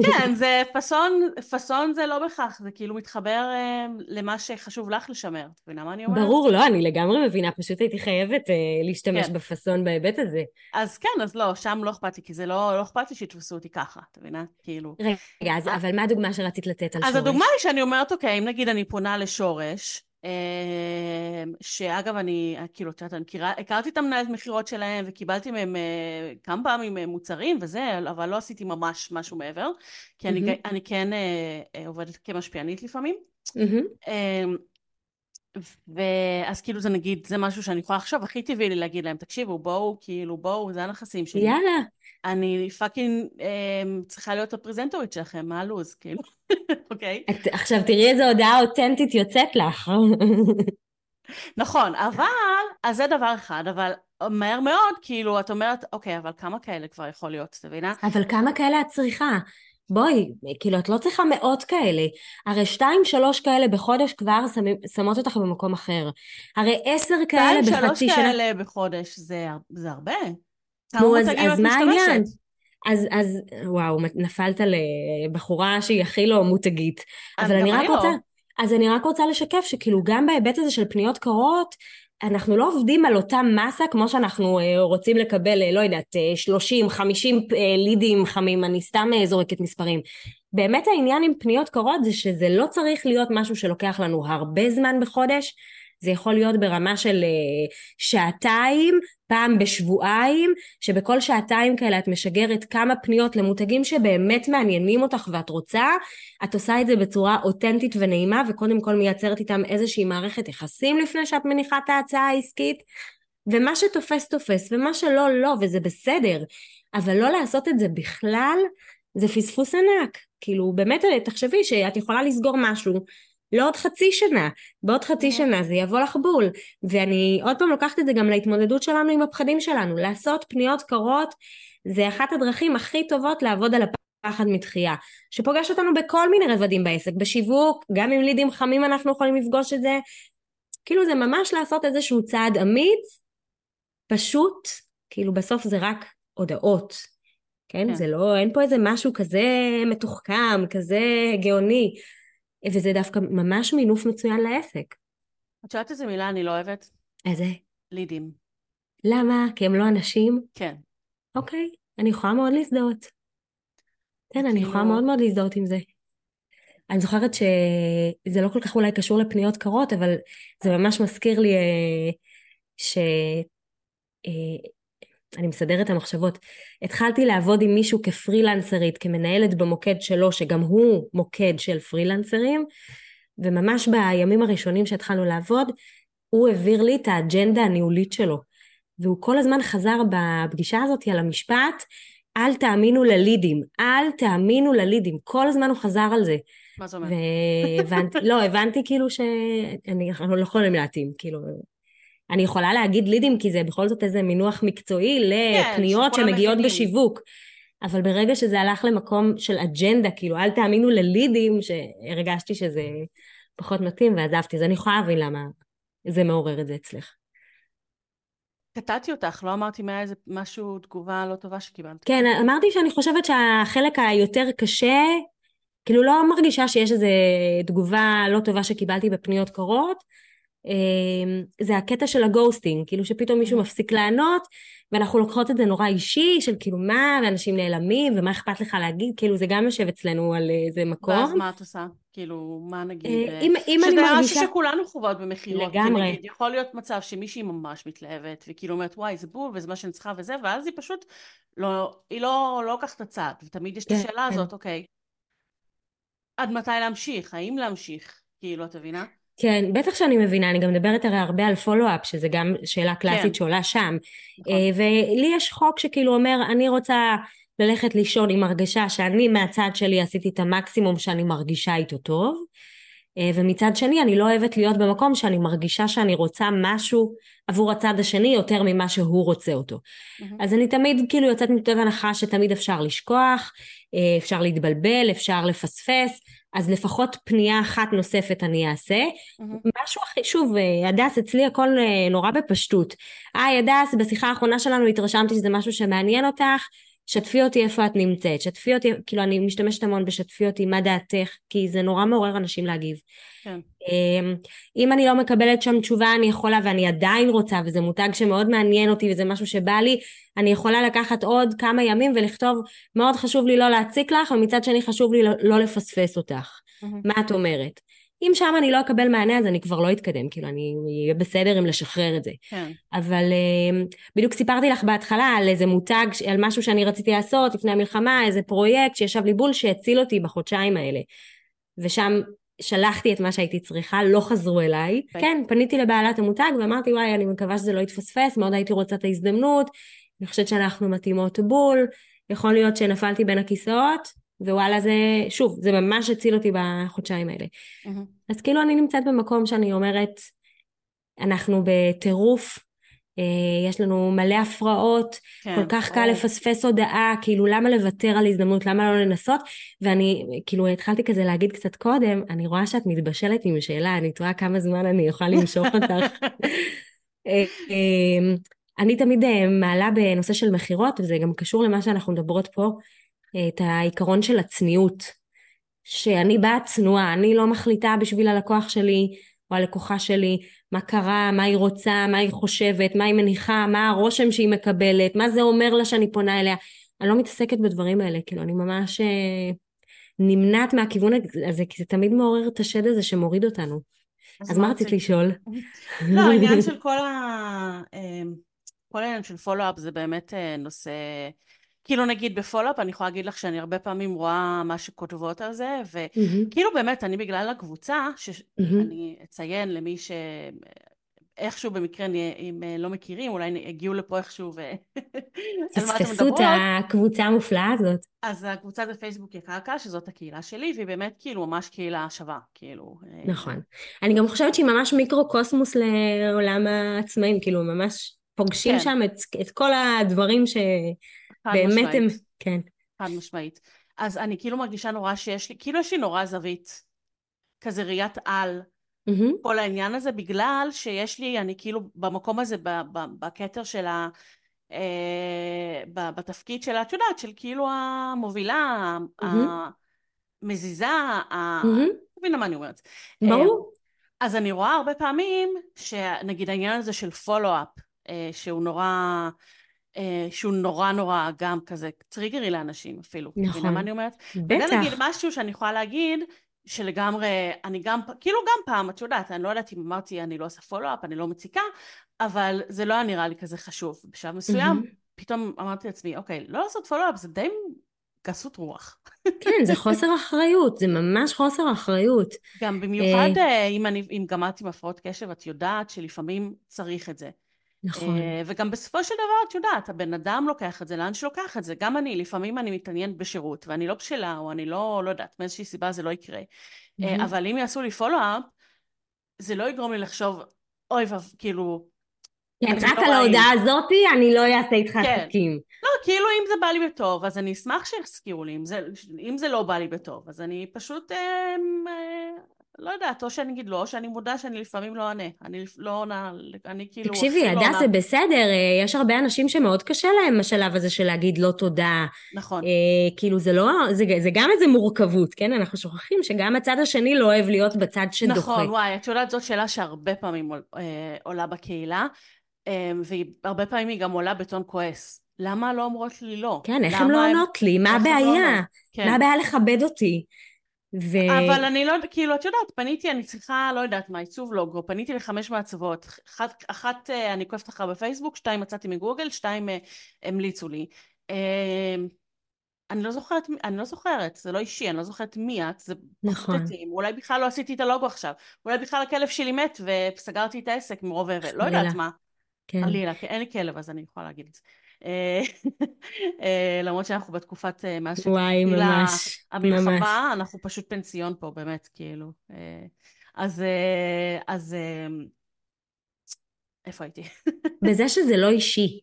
A: כן, זה פאסון, פאסון זה לא בהכרח, זה כאילו מתחבר אה, למה שחשוב לך לשמר. את מבינה מה אני אומרת?
B: ברור, לא, אני לגמרי מבינה, פשוט הייתי חייבת אה, להשתמש כן. בפאסון בהיבט הזה.
A: אז כן, אז לא, שם לא אכפת לי, כי זה לא, לא אכפת לי שיתפסו אותי ככה, את מבינה? כאילו...
B: רגע, אז, אבל מה הדוגמה שרצית לתת על
A: אז
B: שורש?
A: אז הדוגמה היא שאני אומרת, אוקיי, אם נגיד אני פונה לשורש, אמ, שאגב אני כאילו את יודעת אני מכירה הכרתי את המנהלת מכירות שלהם וקיבלתי מהם אה, כמה פעמים אה, מוצרים וזה אבל לא עשיתי ממש משהו מעבר כי mm-hmm. אני, אני כן אה, עובדת כמשפיענית לפעמים mm-hmm. ואז כאילו זה נגיד זה משהו שאני יכולה עכשיו הכי טבעי לי להגיד להם תקשיבו בואו כאילו בואו זה הנכסים שלי
B: יאללה
A: אני פאקינג אה, צריכה להיות הפרזנטורית שלכם, מה הלו"ז, כאילו, אוקיי?
B: את, עכשיו תראי איזה הודעה אותנטית יוצאת לך.
A: נכון, אבל, אז זה דבר אחד, אבל מהר מאוד, כאילו, את אומרת, אוקיי, אבל כמה כאלה כבר יכול להיות, את מבינה?
B: אבל כמה כאלה את צריכה? בואי, כאילו, את לא צריכה מאות כאלה. הרי שתיים, שלוש כאלה בחודש כבר שמים, שמות אותך במקום אחר. הרי עשר כאלה בחצי שנה... שתיים, שלוש
A: כאלה בחודש, זה, זה הרבה.
B: נו, אז, אז מה העניין? אז, אז וואו, נפלת לבחורה שהיא הכי לא מותגית. אבל אני רק לא. רוצה... אז אני רק רוצה לשקף שכאילו גם בהיבט הזה של פניות קרות, אנחנו לא עובדים על אותה מסה כמו שאנחנו אה, רוצים לקבל, אה, לא יודעת, 30, אה, 50 לידים חמים, אני סתם זורקת מספרים. באמת העניין עם פניות קרות זה שזה לא צריך להיות משהו שלוקח לנו הרבה זמן בחודש, זה יכול להיות ברמה של uh, שעתיים, פעם בשבועיים, שבכל שעתיים כאלה את משגרת כמה פניות למותגים שבאמת מעניינים אותך ואת רוצה, את עושה את זה בצורה אותנטית ונעימה וקודם כל מייצרת איתם איזושהי מערכת יחסים לפני שאת מניחה את ההצעה העסקית, ומה שתופס תופס ומה שלא לא וזה בסדר, אבל לא לעשות את זה בכלל זה פספוס ענק, כאילו באמת תחשבי שאת יכולה לסגור משהו לא עוד חצי שנה, בעוד חצי שנה זה יבוא לך בול. ואני עוד פעם לוקחת את זה גם להתמודדות שלנו עם הפחדים שלנו. לעשות פניות קרות זה אחת הדרכים הכי טובות לעבוד על הפחד מתחייה, שפוגש אותנו בכל מיני רבדים בעסק, בשיווק, גם עם לידים חמים אנחנו יכולים לפגוש את זה. כאילו זה ממש לעשות איזשהו צעד אמיץ, פשוט, כאילו בסוף זה רק הודעות. כן? כן. זה לא, אין פה איזה משהו כזה מתוחכם, כזה גאוני. וזה דווקא ממש מינוף מצוין לעסק.
A: את יודעת איזה מילה אני לא אוהבת?
B: איזה?
A: לידים.
B: למה? כי הם לא אנשים?
A: כן.
B: אוקיי, אני יכולה מאוד להזדהות. כן, אני יכולה מאוד מאוד להזדהות עם זה. אני זוכרת שזה לא כל כך אולי קשור לפניות קרות, אבל זה ממש מזכיר לי אה, ש... אני מסדרת את המחשבות. התחלתי לעבוד עם מישהו כפרילנסרית, כמנהלת במוקד שלו, שגם הוא מוקד של פרילנסרים, וממש בימים הראשונים שהתחלנו לעבוד, הוא העביר לי את האג'נדה הניהולית שלו. והוא כל הזמן חזר בפגישה הזאת על המשפט, אל תאמינו ללידים, אל תאמינו ללידים, כל הזמן הוא חזר על זה.
A: מה זאת אומרת?
B: והבנתי, לא, הבנתי כאילו שאני, אנחנו לא יכולים להתאים, כאילו, אני יכולה להגיד לידים כי זה בכל זאת איזה מינוח מקצועי לפניות כן, שמגיעות המחינים. בשיווק. אבל ברגע שזה הלך למקום של אג'נדה, כאילו אל תאמינו ללידים, שהרגשתי שזה פחות מתאים ועזבתי, אז אני יכולה להבין למה זה מעורר את זה אצלך.
A: קטעתי אותך, לא אמרתי מה איזה משהו, תגובה לא טובה שקיבלת.
B: כן, אמרתי שאני חושבת שהחלק היותר קשה, כאילו לא מרגישה שיש איזו תגובה לא טובה שקיבלתי בפניות קורות, זה הקטע של הגוסטינג, כאילו שפתאום מישהו מפסיק לענות, ואנחנו לוקחות את זה נורא אישי, של כאילו מה, ואנשים נעלמים, ומה אכפת לך להגיד, כאילו זה גם יושב אצלנו על איזה מקום.
A: ואז מה את עושה? כאילו, מה נגיד?
B: אה, אם, אם אני
A: שזה
B: מרגישה...
A: משהו שכולנו חוות במכירות.
B: לגמרי.
A: כי נגיד, יכול להיות מצב שמישהי ממש מתלהבת, וכאילו אומרת, וואי, זה בול, וזה מה שאני צריכה וזה, ואז היא פשוט, לא, היא לא, לא לוקחת את הצעד, ותמיד יש את
B: כן,
A: השאלה
B: כן.
A: הזאת, אוקיי, עד מתי להמשיך? האם להמשיך? כאילו, את מבינה?
B: כן, בטח שאני מבינה, אני גם מדברת הרי הרבה על פולו-אפ, שזה גם שאלה קלאסית
A: כן.
B: שעולה שם.
A: נכון.
B: אה, ולי יש חוק שכאילו אומר, אני רוצה ללכת לישון עם הרגשה שאני מהצד שלי עשיתי את המקסימום שאני מרגישה איתו טוב, אה, ומצד שני אני לא אוהבת להיות במקום שאני מרגישה שאני רוצה משהו עבור הצד השני יותר ממה שהוא רוצה אותו.
A: מהמם.
B: אז אני תמיד כאילו יוצאת מתוך הנחה שתמיד אפשר לשכוח, אה, אפשר להתבלבל, אפשר לפספס, אז לפחות פנייה אחת נוספת אני אעשה.
A: מהמם.
B: משהו הכי, שוב, אה, הדס, אצלי הכל אה, נורא בפשטות. היי, הדס, בשיחה האחרונה שלנו התרשמתי שזה משהו שמעניין אותך, שתפי אותי איפה את נמצאת, שתפי אותי, כאילו אני משתמשת המון בשתפי אותי מה דעתך, כי זה נורא מעורר אנשים להגיב.
A: כן.
B: אמ, אם אני לא מקבלת שם תשובה אני יכולה ואני עדיין רוצה וזה מותג שמאוד מעניין אותי וזה משהו שבא לי אני יכולה לקחת עוד כמה ימים ולכתוב מאוד חשוב לי לא להציק לך ומצד שני חשוב לי לא, לא לפספס אותך
A: מהמם.
B: מה את אומרת אם שם אני לא אקבל מענה אז אני כבר לא אתקדם כאילו אני אהיה בסדר אם לשחרר את זה
A: כן.
B: אבל אמ, בדיוק סיפרתי לך בהתחלה על איזה מותג, על משהו שאני רציתי לעשות לפני המלחמה, איזה פרויקט שישב לי בול שהציל אותי בחודשיים האלה. ושם שלחתי את מה שהייתי צריכה, לא חזרו אליי.
A: ביי.
B: כן, פניתי לבעלת המותג ואמרתי וואי אני מקווה שזה לא יתפספס, מאוד הייתי רוצה את ההזדמנות, אני חושבת שאנחנו מתאימות בול, יכול להיות שנפלתי בין הכיסאות, ווואלה זה, שוב, זה ממש הציל אותי בחודשיים האלה.
A: מהמם.
B: אז כאילו אני נמצאת במקום שאני אומרת, אנחנו בטירוף, אה, יש לנו מלא הפרעות,
A: כן.
B: כל כך קל. לפספס הודעה, כאילו למה לוותר על הזדמנות, למה לא לנסות? ואני כאילו התחלתי כזה להגיד קצת קודם, אני רואה שאת מתבשלת עם שאלה, אני תוהה כמה זמן אני אוכל למשוך אותך. אה, אה, אני תמיד אה, מעלה בנושא של מכירות, וזה גם קשור למה שאנחנו מדברות פה, את העיקרון של הצניעות. שאני באה צנועה, אני לא מחליטה בשביל הלקוח שלי או הלקוחה שלי מה קרה, מה היא רוצה, מה היא חושבת, מה היא מניחה, מה הרושם שהיא מקבלת, מה זה אומר לה שאני פונה אליה. אני לא מתעסקת בדברים האלה, כאילו אני ממש אה, נמנעת מהכיוון הזה, כי זה תמיד מעורר את השד הזה שמוריד אותנו. אז מה רצית לשאול?
A: לא, העניין של כל ה... כל העניין של פולו-אפ זה באמת אה, נושא... כאילו נגיד בפולו-אפ אני יכולה להגיד לך שאני הרבה פעמים רואה מה שכותבות על זה, וכאילו באמת אני בגלל הקבוצה. שאני אציין למי ש... איכשהו במקרה אם אה, לא מכירים, אולי הגיעו לפה איכשהו ו...
B: פספסו את. הקבוצה המופלאה הזאת.
A: אז הקבוצה זה פייסבוק יקרקע, שזאת הקהילה שלי, והיא באמת כאילו ממש קהילה שווה, כאילו. אה,
B: נכון. אני גם חושבת שהיא ממש מיקרו-קוסמוס לעולם העצמאים, כאילו ממש פוגשים
A: כן.
B: שם את, את כל הדברים
A: חד
B: שבאמת הם... כן.
A: חד משמעית. אז אני כאילו מרגישה נורא שיש לי, כאילו יש לי נורא זווית, כזה ראיית על,
B: מהמם,
A: כל העניין הזה, בגלל שיש לי, אני כאילו במקום הזה, ב- ב- בכתר של ה... אה, ב- בתפקיד שלה, את יודעת, של כאילו המובילה,
B: מהמם,
A: המזיזה, ה...
B: מהמם.
A: מבינה מה אני אומרת. אה,
B: ברור.
A: אז אני רואה הרבה פעמים, שנגיד העניין הזה של פולו-אפ, שהוא נורא... אה, שהוא נורא נורא גם כזה טריגרי לאנשים אפילו. מבינה
B: נכון.
A: מה אני אומרת? וזה
B: בטח.
A: נגיד משהו שאני יכולה להגיד, שלגמרי, אני גם, כאילו גם פעם, את יודעת, אני לא יודעת אם אמרתי אני לא עושה פולו-אפ, אני לא מציקה, אבל זה לא היה נראה לי כזה חשוב. בשלב מסוים,
B: מהמם.
A: פתאום אמרתי לעצמי, אוקיי, לא לעשות פולו-אפ זה די גסות רוח.
B: כן, זה חוסר אחריות, זה ממש חוסר אחריות.
A: גם במיוחד אה, אם, אני, אם גם את עם הפרעות קשב, את יודעת שלפעמים צריך את זה.
B: נכון.
A: אה, וגם בסופו של דבר, את יודעת, הבן אדם לוקח את זה לאן שלוקח את זה. גם אני, לפעמים אני מתעניינת בשירות, ואני לא בשלה, או אני לא, לא יודעת, מאיזושהי סיבה זה לא יקרה.
B: מהמם.
A: אבל אם יעשו לי פולו-אפ, זה לא יגרום לי לחשוב, אוי ואב, כאילו,
B: כן, רק
A: לא
B: על. ההודעה הזאתי אני לא אעשה איתך
A: כן.
B: עסקים.
A: לא, כאילו אם זה בא לי בטוב, אז אני אשמח שיזכירו לי. אם זה, אם זה לא בא לי בטוב, אז אני פשוט אה, אה, לא יודעת, או שאני אגיד לא, או שאני מודה שאני לפעמים לא עונה. אני לא עונה, אני כאילו
B: תקשיבי,
A: הכי לא.
B: זה בסדר, אה, יש הרבה אנשים שמאוד קשה להם השלב הזה של להגיד לא תודה.
A: נכון.
B: אה, כאילו זה לא, זה, זה גם איזה מורכבות, כן? אנחנו שוכחים שגם הצד השני לא אוהב להיות בצד שדוחה.
A: נכון, וואי, את יודעת, זאת שאלה שהרבה פעמים עול- אה, עולה בקהילה, אה, והרבה פעמים היא גם עולה בטון כועס. למה לא אומרות לי לא?
B: כן, איך הן לא עונות לי? מה
A: לא
B: הבעיה?
A: עונות? כן.
B: מה הבעיה לכבד אותי? ו...
A: אבל אני לא, כאילו, את יודעת, פניתי, אני צריכה, לא יודעת מה, עיצוב לוגו, פניתי לחמש מעצבות, אחת, אחת אה, אני עוקבת אחריה בפייסבוק, שתיים מצאתי מגוגל, שתיים אה, המליצו לי. אה, אני לא זוכרת, אני לא זוכרת, זה לא אישי, אני לא זוכרת מי את, זה
B: נכון.
A: התאים, אולי בכלל לא עשיתי את הלוגו עכשיו, אולי בכלל הכלב שלי מת וסגרתי את העסק מרוב אבל, לא יודעת. מה,
B: כן,
A: חלילה, כי אין לי כלב אז אני יכולה להגיד את זה. אה, אה, למרות שאנחנו בתקופת, אה, מאז שהתחילה
B: ממש, ממש.
A: המלחמה, אנחנו פשוט פנסיון פה, באמת, כאילו. אז, אז, איפה הייתי?
B: בזה שזה לא אישי.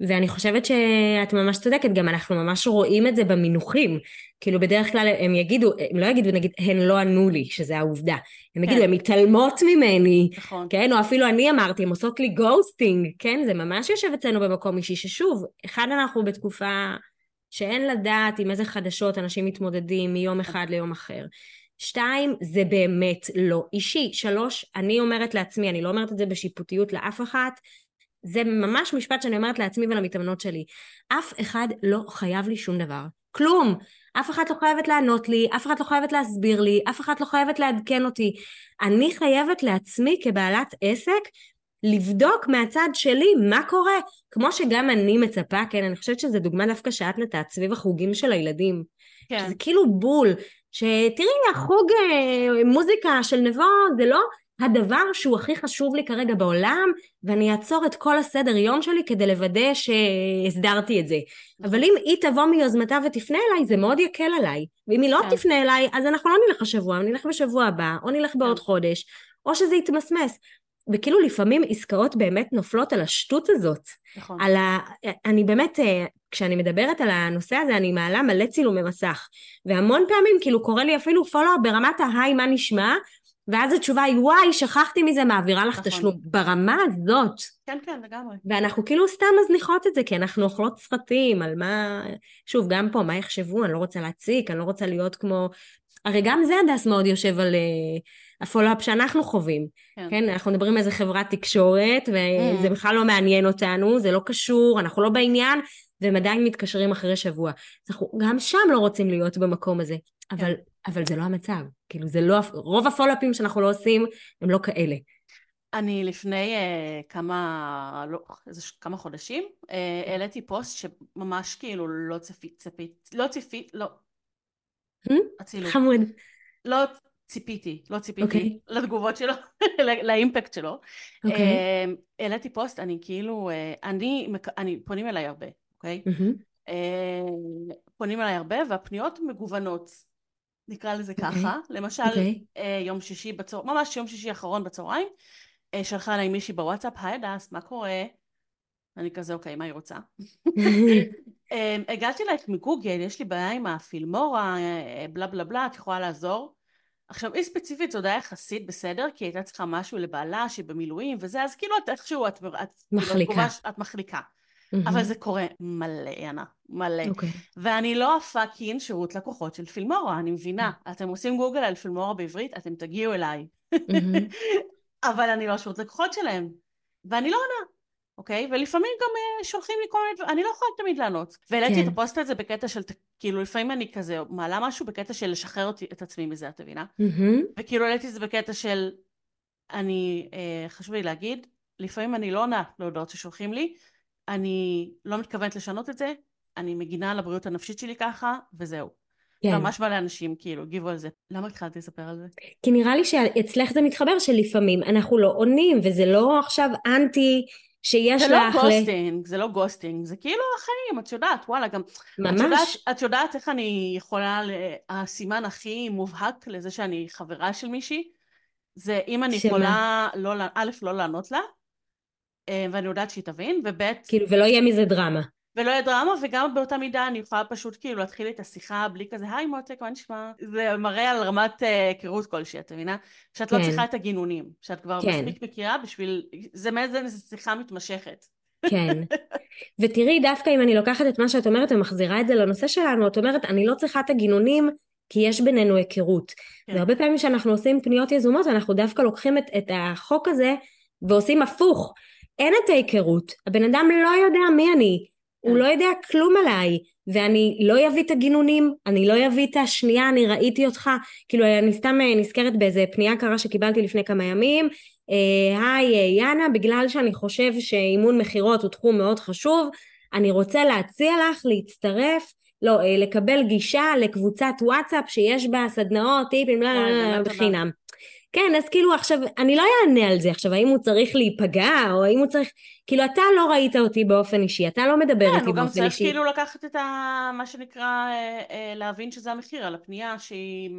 B: ואני חושבת שאת ממש צודקת, גם אנחנו ממש רואים את זה במינוחים. כאילו בדרך כלל הם יגידו, הם לא יגידו נגיד, הן לא ענו לי, שזה העובדה. הם יגידו,
A: כן.
B: הן מתעלמות ממני,
A: נכון.
B: כן? או אפילו אני אמרתי, הן עושות לי גוסטינג, כן? זה ממש יושב אצלנו במקום אישי, ששוב, אחד אנחנו בתקופה שאין לדעת עם איזה חדשות אנשים מתמודדים מיום אחד ליום אחר. שתיים, זה באמת לא אישי. שלוש, אני אומרת לעצמי, אני לא אומרת את זה בשיפוטיות לאף אחת, זה ממש משפט שאני אומרת לעצמי ולמתאמנות שלי. אף אחד לא חייב לי שום דבר. כלום. אף אחת לא חייבת לענות לי, אף אחת לא חייבת להסביר לי, אף אחת לא חייבת לעדכן אותי. אני חייבת לעצמי כבעלת עסק לבדוק מהצד שלי מה קורה. כמו שגם אני מצפה, כן, אני חושבת שזו דוגמה דווקא שאת נתת סביב החוגים של הילדים.
A: כן.
B: שזה כאילו בול. שתראי, החוג אה, מוזיקה של נבו זה לא הדבר שהוא הכי חשוב לי כרגע בעולם, ואני אעצור את כל הסדר יום שלי כדי לוודא שהסדרתי את זה. אבל אם היא תבוא מיוזמתה ותפנה אליי, זה מאוד יקל עליי. ואם היא לא
A: כן.
B: תפנה אליי, אז אנחנו לא נלך השבוע, נלך בשבוע הבא, או נלך בעוד
A: כן.
B: חודש, או שזה יתמסמס. וכאילו לפעמים עסקאות באמת נופלות על השטות הזאת.
A: נכון.
B: על ה... אני באמת, אה, כשאני מדברת על הנושא הזה, אני מעלה מלא צילומי מסך. והמון פעמים כאילו קורה לי אפילו פולו ברמת ההיי, מה נשמע? ואז התשובה היא, וואי, שכחתי מזה, מעבירה לך
A: נכון.
B: תשלום. ברמה הזאת.
A: כן, כן, לגמרי.
B: ואנחנו כאילו סתם מזניחות את זה, כי אנחנו אוכלות סרטים על מה... שוב, גם פה, מה יחשבו? אני לא רוצה להציק, אני לא רוצה להיות כמו... הרי גם זה הדס מאוד יושב על uh, הפולו-אפ שאנחנו חווים.
A: כן.
B: כן, אנחנו מדברים על איזה חברת תקשורת, וזה
A: Mm.
B: בכלל לא מעניין אותנו, זה לא קשור, אנחנו לא בעניין, והם עדיין מתקשרים אחרי שבוע. אנחנו גם שם לא רוצים להיות במקום הזה. אבל, אבל זה לא המצב. כאילו, זה לא... רוב הפולו-אפים שאנחנו לא עושים, הם לא כאלה.
A: אני לפני uh, כמה, לא, איזה כמה חודשים, uh, העליתי פוסט שממש כאילו לא צפית, צפית, לא צפית, לא,
B: Hmm?
A: אצילות.
B: חמוד.
A: לא ציפיתי, לא ציפיתי
B: אוקיי.
A: לתגובות שלו, לא- לאימפקט שלו.
B: אוקיי.
A: אה, העליתי פוסט, אני כאילו, אה, אני, אני, פונים אליי הרבה, אוקיי?
B: מהמם.
A: אה, פונים אליי הרבה והפניות מגוונות, נקרא לזה
B: אוקיי.
A: ככה. למשל,
B: אוקיי.
A: אה, יום שישי בצהר... ממש יום שישי האחרון בצהריים, אה, שלחה אליי מישהי בוואטסאפ, היי הדס, מה קורה? אני כזה, אוקיי, מה היא רוצה? אה, הגעתי אלייך מגוגל, יש לי בעיה עם הפילמורה, אה, בלה בלה בלה, את יכולה לעזור? עכשיו, היא ספציפית זו די יחסית בסדר, כי הייתה צריכה משהו לבעלה שהיא במילואים וזה, אז כאילו את איכשהו, את, את, כאילו,
B: מחליקה.
A: התגובה ש- את מחליקה.
B: מהמם.
A: אבל זה קורה מלא, יאנה, מלא.
B: אוקיי.
A: ואני לא ה fucking שירות לקוחות של פילמורה, אני מבינה. אתם עושים גוגל על פילמורה בעברית, אתם תגיעו אליי.
B: מהמם.
A: אבל אני לא השירות לקוחות שלהם. ואני לא עונה, אוקיי? ולפעמים גם אה, שולחים לי כל מיני דברים, אני לא יכולה תמיד לענות. והעליתי
B: כן.
A: את הפוסט הזה בקטע של, כאילו לפעמים אני כזה מעלה משהו בקטע של לשחרר אותי, את עצמי מזה, את מבינה?
B: מהמם.
A: וכאילו העליתי את זה בקטע של, אני, אה, חשוב לי להגיד, לפעמים אני לא עונה להודעות ששולחים לי, אני לא מתכוונת לשנות את זה, אני מגינה על הבריאות הנפשית שלי ככה, וזהו.
B: כן.
A: ממש מלא אנשים כאילו הגיבו על זה. למה התחלתי לספר על זה?
B: כי נראה לי שאצלך זה מתחבר שלפעמים אנחנו לא עונים, וזה לא עכשיו אנטי שיש
A: זה לא
B: לך... ל-
A: גוסטינג, זה לא ghosting, זה כאילו החיים, את יודעת, וואלה, גם... את יודעת,
B: ממש.
A: את יודעת איך אני יכולה, הסימן הכי מובהק לזה שאני חברה של מישהי, זה אם אני
B: שמה?
A: יכולה, לא, א', לא לענות לה, ואני יודעת שהיא תבין, וב',
B: כאילו, ולא יהיה מזה דרמה.
A: ולא יהיה דרמה, וגם באותה מידה אני יכולה פשוט כאילו להתחיל את השיחה בלי כזה, היי מותק, מה נשמע? זה מראה על רמת אה, היכרות uh, כלשהי, את מבינה? שאת לא כן. לא צריכה את הגינונים, שאת כבר כן. מספיק מכירה בשביל, זה מאיזה שיחה מתמשכת.
B: כן. ותראי, דווקא אם אני לוקחת את מה שאת אומרת ומחזירה את זה לנושא שלנו, את אומרת, אני לא צריכה את הגינונים כי יש בינינו היכרות. כן. והרבה פעמים כשאנחנו עושים פניות יזומות, אנחנו דווקא לוקחים את, את החוק הזה ועושים הפוך. אין את ההיכרות. הבן אדם לא יודע מי אני. הוא כן. לא יודע כלום עליי, ואני לא אביא את הגינונים, אני לא אביא את השנייה, אני ראיתי אותך, כאילו אני סתם אה, נזכרת באיזה פנייה קרה שקיבלתי לפני כמה ימים, אה, היי אה, יאנה, בגלל שאני חושב שאימון מכירות הוא תחום מאוד חשוב, אני רוצה להציע לך להצטרף, לא, לקבל גישה לקבוצת וואטסאפ שיש בה סדנאות, טיפים, בחינם. כן, אז כאילו עכשיו, אני לא אענה על זה עכשיו, האם הוא צריך להיפגע, או האם הוא צריך... כאילו, אתה לא ראית אותי באופן אישי, אתה לא מדבר כן, איתי באופן אישי. כן, הוא גם צריך
A: כאילו לקחת את ה... מה שנקרא, אה, אה, להבין שזה המחיר, על הפנייה שהיא...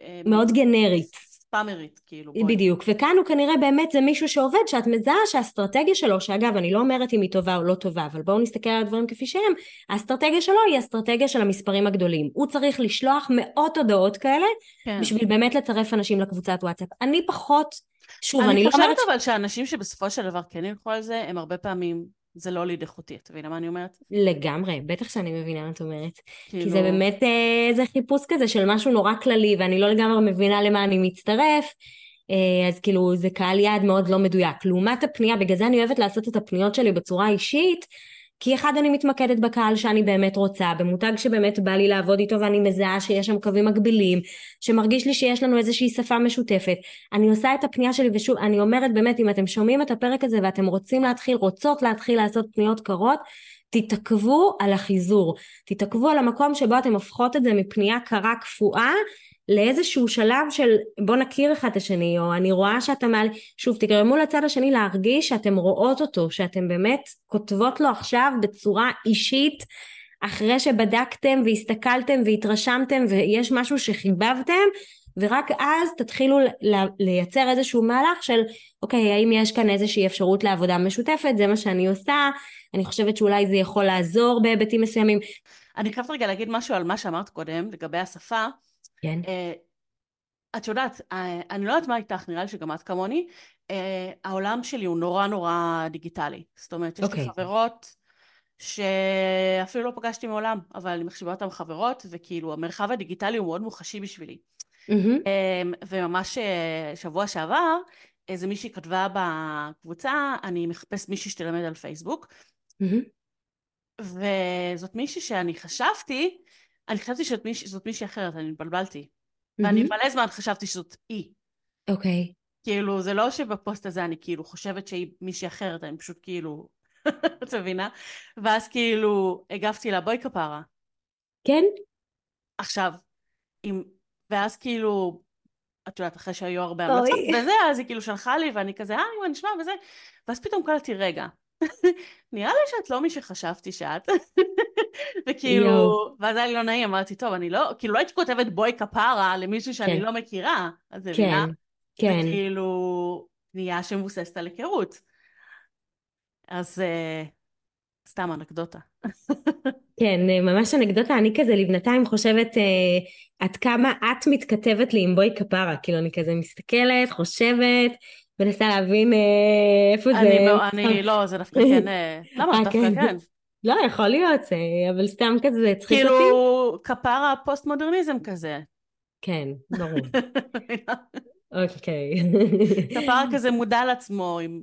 B: אה, מאוד גנרית.
A: ספאמרית, כאילו. בואי.
B: בדיוק, וכאן הוא כנראה באמת זה מישהו שעובד, שאת מזהה שהאסטרטגיה שלו, שאגב, אני לא אומרת אם היא טובה או לא טובה, אבל בואו נסתכל על הדברים כפי שהם, האסטרטגיה שלו היא אסטרטגיה של המספרים הגדולים. הוא צריך לשלוח מאות הודעות כאלה, כן. בשביל באמת לצרף אנשים לקבוצת וואטסאפ. אני פחות, שוב, אני,
A: אני
B: לא
A: אומרת... אני חושבת אבל שאנשים שבסופו של דבר כן ילכו על זה, הם הרבה פעמים זה לא ליד איכותי, את מבינה מה אני אומרת?
B: לגמרי, בטח שאני מבינה מה את אומרת. כאילו... כי זה באמת איזה אה, חיפוש כזה של משהו נורא כללי, ואני לא לגמרי מבינה למה אני מצטרף, אה, אז כאילו זה קהל יעד מאוד לא מדויק. לעומת הפנייה, בגלל זה אני אוהבת לעשות את הפניות שלי בצורה אישית, כי אחד אני מתמקדת בקהל שאני באמת רוצה, במותג שבאמת בא לי לעבוד איתו ואני מזהה שיש שם קווים מקבילים, שמרגיש לי שיש לנו איזושהי שפה משותפת. אני עושה את הפנייה שלי ושוב, אני אומרת באמת, אם אתם שומעים את הפרק הזה ואתם רוצים להתחיל, רוצות להתחיל לעשות פניות קרות, תתעכבו על החיזור, תתעכבו על המקום שבו אתם הופכות את זה מפנייה קרה קפואה לאיזשהו שלב של בוא נכיר אחד את השני, או אני רואה שאתה מעל... שוב, תגרמו לצד השני להרגיש שאתם רואות אותו, שאתם באמת כותבות לו עכשיו בצורה אישית, אחרי שבדקתם והסתכלתם והתרשמתם ויש משהו שחיבבתם, ורק אז תתחילו לייצר איזשהו מהלך של אוקיי, האם יש כאן איזושהי אפשרות לעבודה משותפת, זה מה שאני עושה, אני חושבת שאולי זה יכול לעזור בהיבטים מסוימים.
A: אני חייבת רגע להגיד משהו על מה שאמרת קודם לגבי השפה.
B: כן. אה,
A: את יודעת, אה, אני לא יודעת מה איתך, נראה לי שגם את כמוני, אה, העולם שלי הוא נורא נורא דיגיטלי. זאת אומרת, יש okay. לי אוקיי. חברות שאפילו לא פגשתי מעולם, אבל אני מחשיבה אותן חברות, וכאילו המרחב הדיגיטלי הוא מאוד מוחשי בשבילי. Mm-hmm. וממש שבוע שעבר, איזה מישהי כתבה בקבוצה, אני מחפש מישהי שתלמד על פייסבוק. Mm-hmm. וזאת מישהי שאני חשבתי אני חשבתי שזאת מיש, מישהי אחרת, אני התבלבלתי. Mm-hmm. ואני מלא זמן חשבתי שזאת היא.
B: אוקיי. Okay.
A: כאילו, זה לא שבפוסט הזה אני כאילו חושבת שהיא מישהי אחרת, אני פשוט כאילו, את מבינה? ואז כאילו הגבתי לה, בואי כפרה.
B: כן?
A: עכשיו, אם, ואז כאילו, את יודעת, אחרי שהיו הרבה המלצות וזה, אז היא כאילו שלחה לי, ואני כזה, אה, מה נשמע וזה, ואז פתאום קלטתי, רגע, נראה לי שאת לא מי שחשבתי שאת. וכאילו, ואז היה לי לא נעים, אמרתי, טוב, אני לא, כאילו לא הייתי כותבת בואי כפרה למישהו שאני כן. לא מכירה, אז זה
B: כן, כן.
A: וכאילו, פנייה שמבוססת על היכרות. אז uh, סתם אנקדוטה.
B: כן, ממש אנקדוטה, אני כזה לבנתיים חושבת uh, עד כמה את מתכתבת לי עם בואי כפרה, כאילו אני כזה מסתכלת, חושבת, מנסה להבין אה, איפה זה...
A: אני לא, זה דווקא כן... אה, למה? אה, דווקא כן. כן.
B: לא, יכול להיות, אבל סתם כזה זה הצחיק
A: אותי. כאילו, כפרה פוסט מודרניזם כזה.
B: כן, ברור. אוקיי.
A: כפרה כזה מודע לעצמו, עם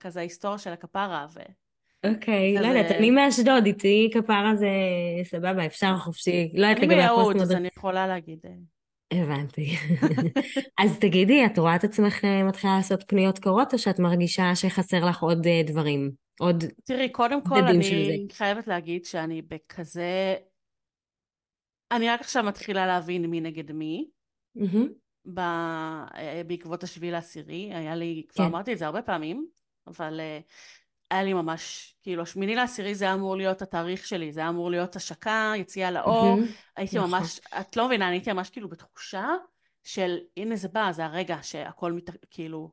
A: כזה ההיסטוריה של הכפרה.
B: אוקיי, לא יודעת, אני מאשדוד, איתי כפרה זה סבבה, אפשר חופשי. לא יודעת לגבי הפוסט מודרניזם.
A: אני מיהוד, אז אני יכולה להגיד.
B: הבנתי. אז תגידי, את רואה את עצמך אה, מתחילה לעשות פניות קורות, או שאת מרגישה שחסר לך עוד אה, דברים? עוד
A: תראי, קודם כל אני חייבת להגיד שאני בכזה... אני רק עכשיו מתחילה להבין מי נגד מי. ב... אה, בעקבות השביעי לעשירי, היה לי, כבר כן. אמרתי את זה הרבה פעמים, אבל היה לי ממש, כאילו, השמיני לעשירי זה היה אמור להיות התאריך שלי, זה היה אמור להיות השקה, יציאה לאור, הייתי נכון. ממש, את לא מבינה, אני הייתי ממש כאילו בתחושה של הנה זה בא, זה הרגע שהכל מת... כאילו,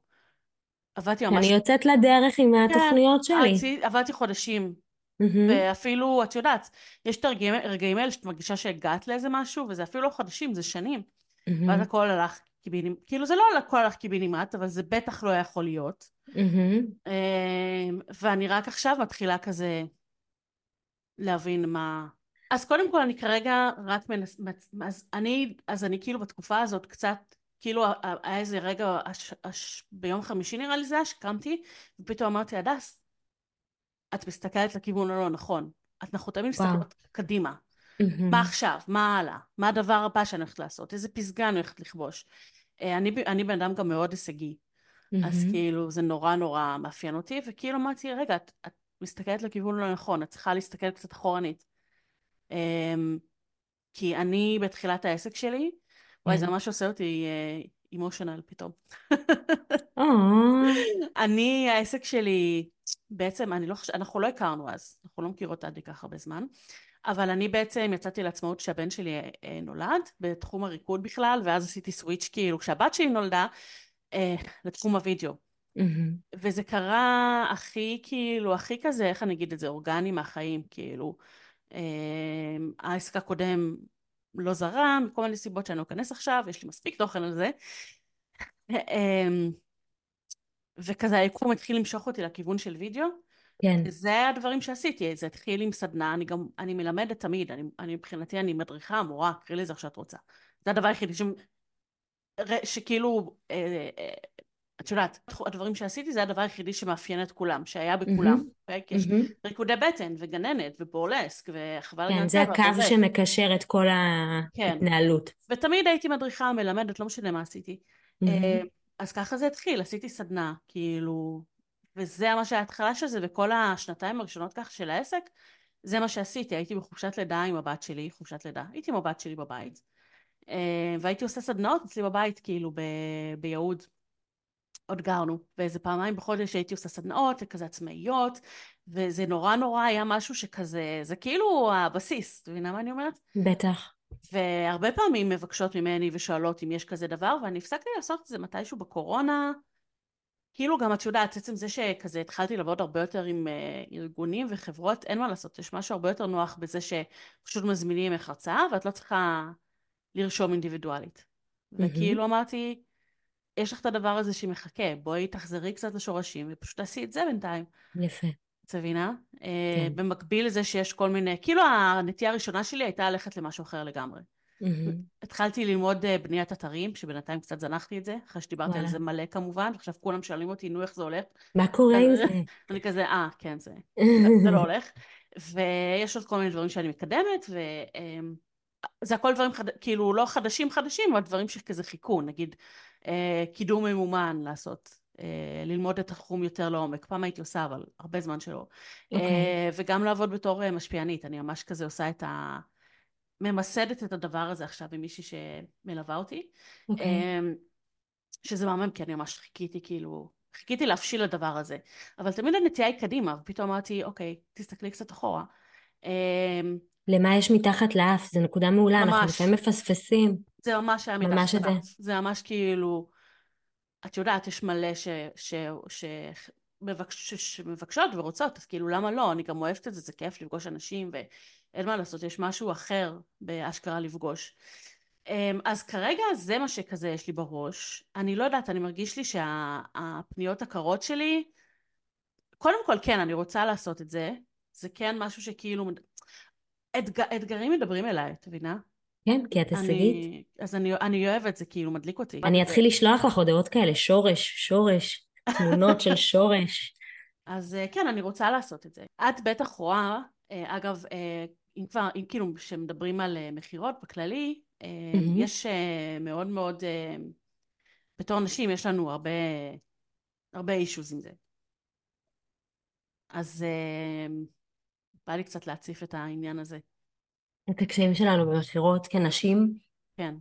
A: עבדתי ממש...
B: אני יוצאת לדרך עם כן, התוכניות שלי.
A: עבדתי חודשים ואפילו, את יודעת, יש את הרגעים האלה שאת מרגישה שהגעת לאיזה משהו, וזה אפילו לא חודשים, זה שנים. ואז הכל הלך קיבינימט, כאילו זה לא הכל הלך קיבינימט, אבל זה בטח לא יכול להיות. אמ, ואני רק עכשיו מתחילה כזה להבין מה... אז קודם כל אני כרגע רק מנס... אז אני, אז אני כאילו בתקופה הזאת קצת, כאילו היה איזה רגע, הש... הש... ביום חמישי נראה לי זה היה, שקמתי, ופתאום אמרתי, הדס, את מסתכלת לכיוון הלא נכון. את אנחנו תמיד מסתכלות קדימה. Mm-hmm. מה עכשיו? מה הלאה? מה הדבר הבא שאני הולכת לעשות? איזה פסגה אני הולכת לכבוש? אה, אני, אני בן אדם גם מאוד הישגי. Mm-hmm. אז כאילו זה נורא נורא מאפיין אותי, וכאילו אמרתי, רגע, את, את מסתכלת לכיוון לא נכון, את צריכה להסתכל קצת אחורנית. Um, כי אני בתחילת העסק שלי, mm-hmm. וואי, זה ממש עושה אותי אימושיונל uh, פתאום. אני, העסק שלי, בעצם, אני לא חושבת, אנחנו לא הכרנו אז, אנחנו לא מכירות עד כך הרבה זמן, אבל אני בעצם יצאתי לעצמאות כשהבן שלי אה, נולד, בתחום הריקוד בכלל, ואז עשיתי סוויץ' כאילו כשהבת שלי נולדה, אה, לתחום הוידאו. Mm-hmm. וזה קרה הכי כאילו, הכי כזה, איך אני אגיד את זה, אורגני מהחיים, כאילו. אה, העסק הקודם לא זרם, מכל מיני סיבות שאני לא אכנס עכשיו, יש לי מספיק תוכן על זה. אה, וכזה היקום התחיל למשוך אותי לכיוון של וידאו. כן. זה הדברים שעשיתי, זה התחיל עם סדנה, אני גם, אני מלמדת תמיד, אני, אני מבחינתי אני מדריכה, מורה, קראי לזה איך שאת רוצה. זה הדבר היחידי ש... שכאילו, אה, אה, את יודעת, הדברים שעשיתי זה הדבר היחידי שמאפיין את כולם, שהיה בכולם. Mm-hmm. יש mm-hmm. ריקודי בטן, וגננת, ובורלסק, וחבל
B: כן, זה הקו וזה. שמקשר את כל כן. ההתנהלות.
A: כן. ותמיד הייתי מדריכה, מלמדת, לא משנה מה עשיתי. Mm-hmm. אז ככה זה התחיל, עשיתי סדנה, כאילו, וזה ממש ההתחלה של זה, וכל השנתיים הראשונות כך של העסק, זה מה שעשיתי, הייתי בחופשת לידה עם הבת שלי, חופשת לידה, הייתי עם הבת שלי בבית, אה, והייתי עושה סדנאות אצלי בבית, כאילו ב... ביהוד. עוד גרנו, ואיזה פעמיים בחודש הייתי עושה סדנאות, כזה עצמאיות, וזה נורא נורא היה משהו שכזה, זה כאילו הבסיס, את מבינה מה אני אומרת?
B: בטח.
A: והרבה פעמים מבקשות ממני ושואלות אם יש כזה דבר, ואני הפסקתי לעשות את זה מתישהו בקורונה, כאילו גם את יודעת, עצם זה שכזה התחלתי לעבוד הרבה יותר עם uh, ארגונים וחברות, אין מה לעשות, יש משהו הרבה יותר נוח בזה שפשוט מזמינים ממך הרצאה ואת לא צריכה לרשום אינדיבידואלית. Mm-hmm. וכאילו אמרתי, יש לך את הדבר הזה שמחכה, בואי תחזרי קצת לשורשים ופשוט תעשי את זה בינתיים.
B: יפה.
A: את מבינה? אה, כן. Uh, במקביל לזה שיש כל מיני, כאילו הנטייה הראשונה שלי הייתה ללכת למשהו אחר לגמרי. Mm-hmm. התחלתי ללמוד אה, בניית אתרים, שבינתיים קצת זנחתי את זה, אחרי שדיברתי וואלה. על זה מלא כמובן, ועכשיו כולם שואלים אותי, נו, איך זה הולך?
B: מה קורה עם זה?
A: אני כזה, אה, כן, זה, זה לא הולך. ויש עוד כל מיני דברים שאני מקדמת, וזה הכל דברים, חד... כאילו, לא חדשים חדשים, אבל דברים שכזה חיכו, נגיד, אה, קידום ממומן לעשות. אה, ללמוד את התחום יותר לעומק. פעם הייתי עושה, אבל הרבה זמן שלא. Okay. אוקיי. וגם לעבוד בתור משפיענית, אני ממש כזה עושה את ה... ממסדת את הדבר הזה עכשיו עם מישהי שמלווה אותי. Okay. אוקיי. אמ, שזה מהמם, כי אני ממש חיכיתי כאילו, חיכיתי להפשיל לדבר הזה. אבל תמיד הנטייה היא קדימה, ופתאום אמרתי, אוקיי, תסתכלי קצת אחורה. אמ,
B: למה יש מתחת לאף? זו נקודה מעולה, ממש, אנחנו לפעמים מפספסים.
A: זה ממש היה מתחת לאף. זה ממש כאילו, את יודעת, יש מלא ש... ש, ש מבקש, שמבקשות ורוצות, אז כאילו למה לא? אני גם אוהבת את זה, זה כיף לפגוש אנשים, ו... אין מה לעשות, יש משהו אחר באשכרה לפגוש. אמ, אז כרגע זה מה שכזה יש לי בראש. אני לא יודעת, אני מרגיש לי שהפניות הקרות שלי, קודם כל כן, אני רוצה לעשות את זה. זה כן משהו שכאילו... אתג... אתגרים מדברים אליי, את מבינה?
B: כן, כי את הישגית.
A: אז אני, אני אוהבת, זה כאילו מדליק אותי.
B: אני אתחיל לשלוח לך הודעות כאלה, שורש, שורש, תמונות של שורש.
A: אז אה, כן, אני רוצה לעשות את זה. את בטח רואה, אה, אגב, אה, אם כבר, אם כאילו כשמדברים על אה, מכירות בכללי, mm-hmm. יש אה, מאוד מאוד, בתור נשים יש לנו הרבה, הרבה אישוז עם זה. אז בא לי קצת להציף את העניין הזה.
B: את הקשיים שלנו במכירות כנשים?
A: כן.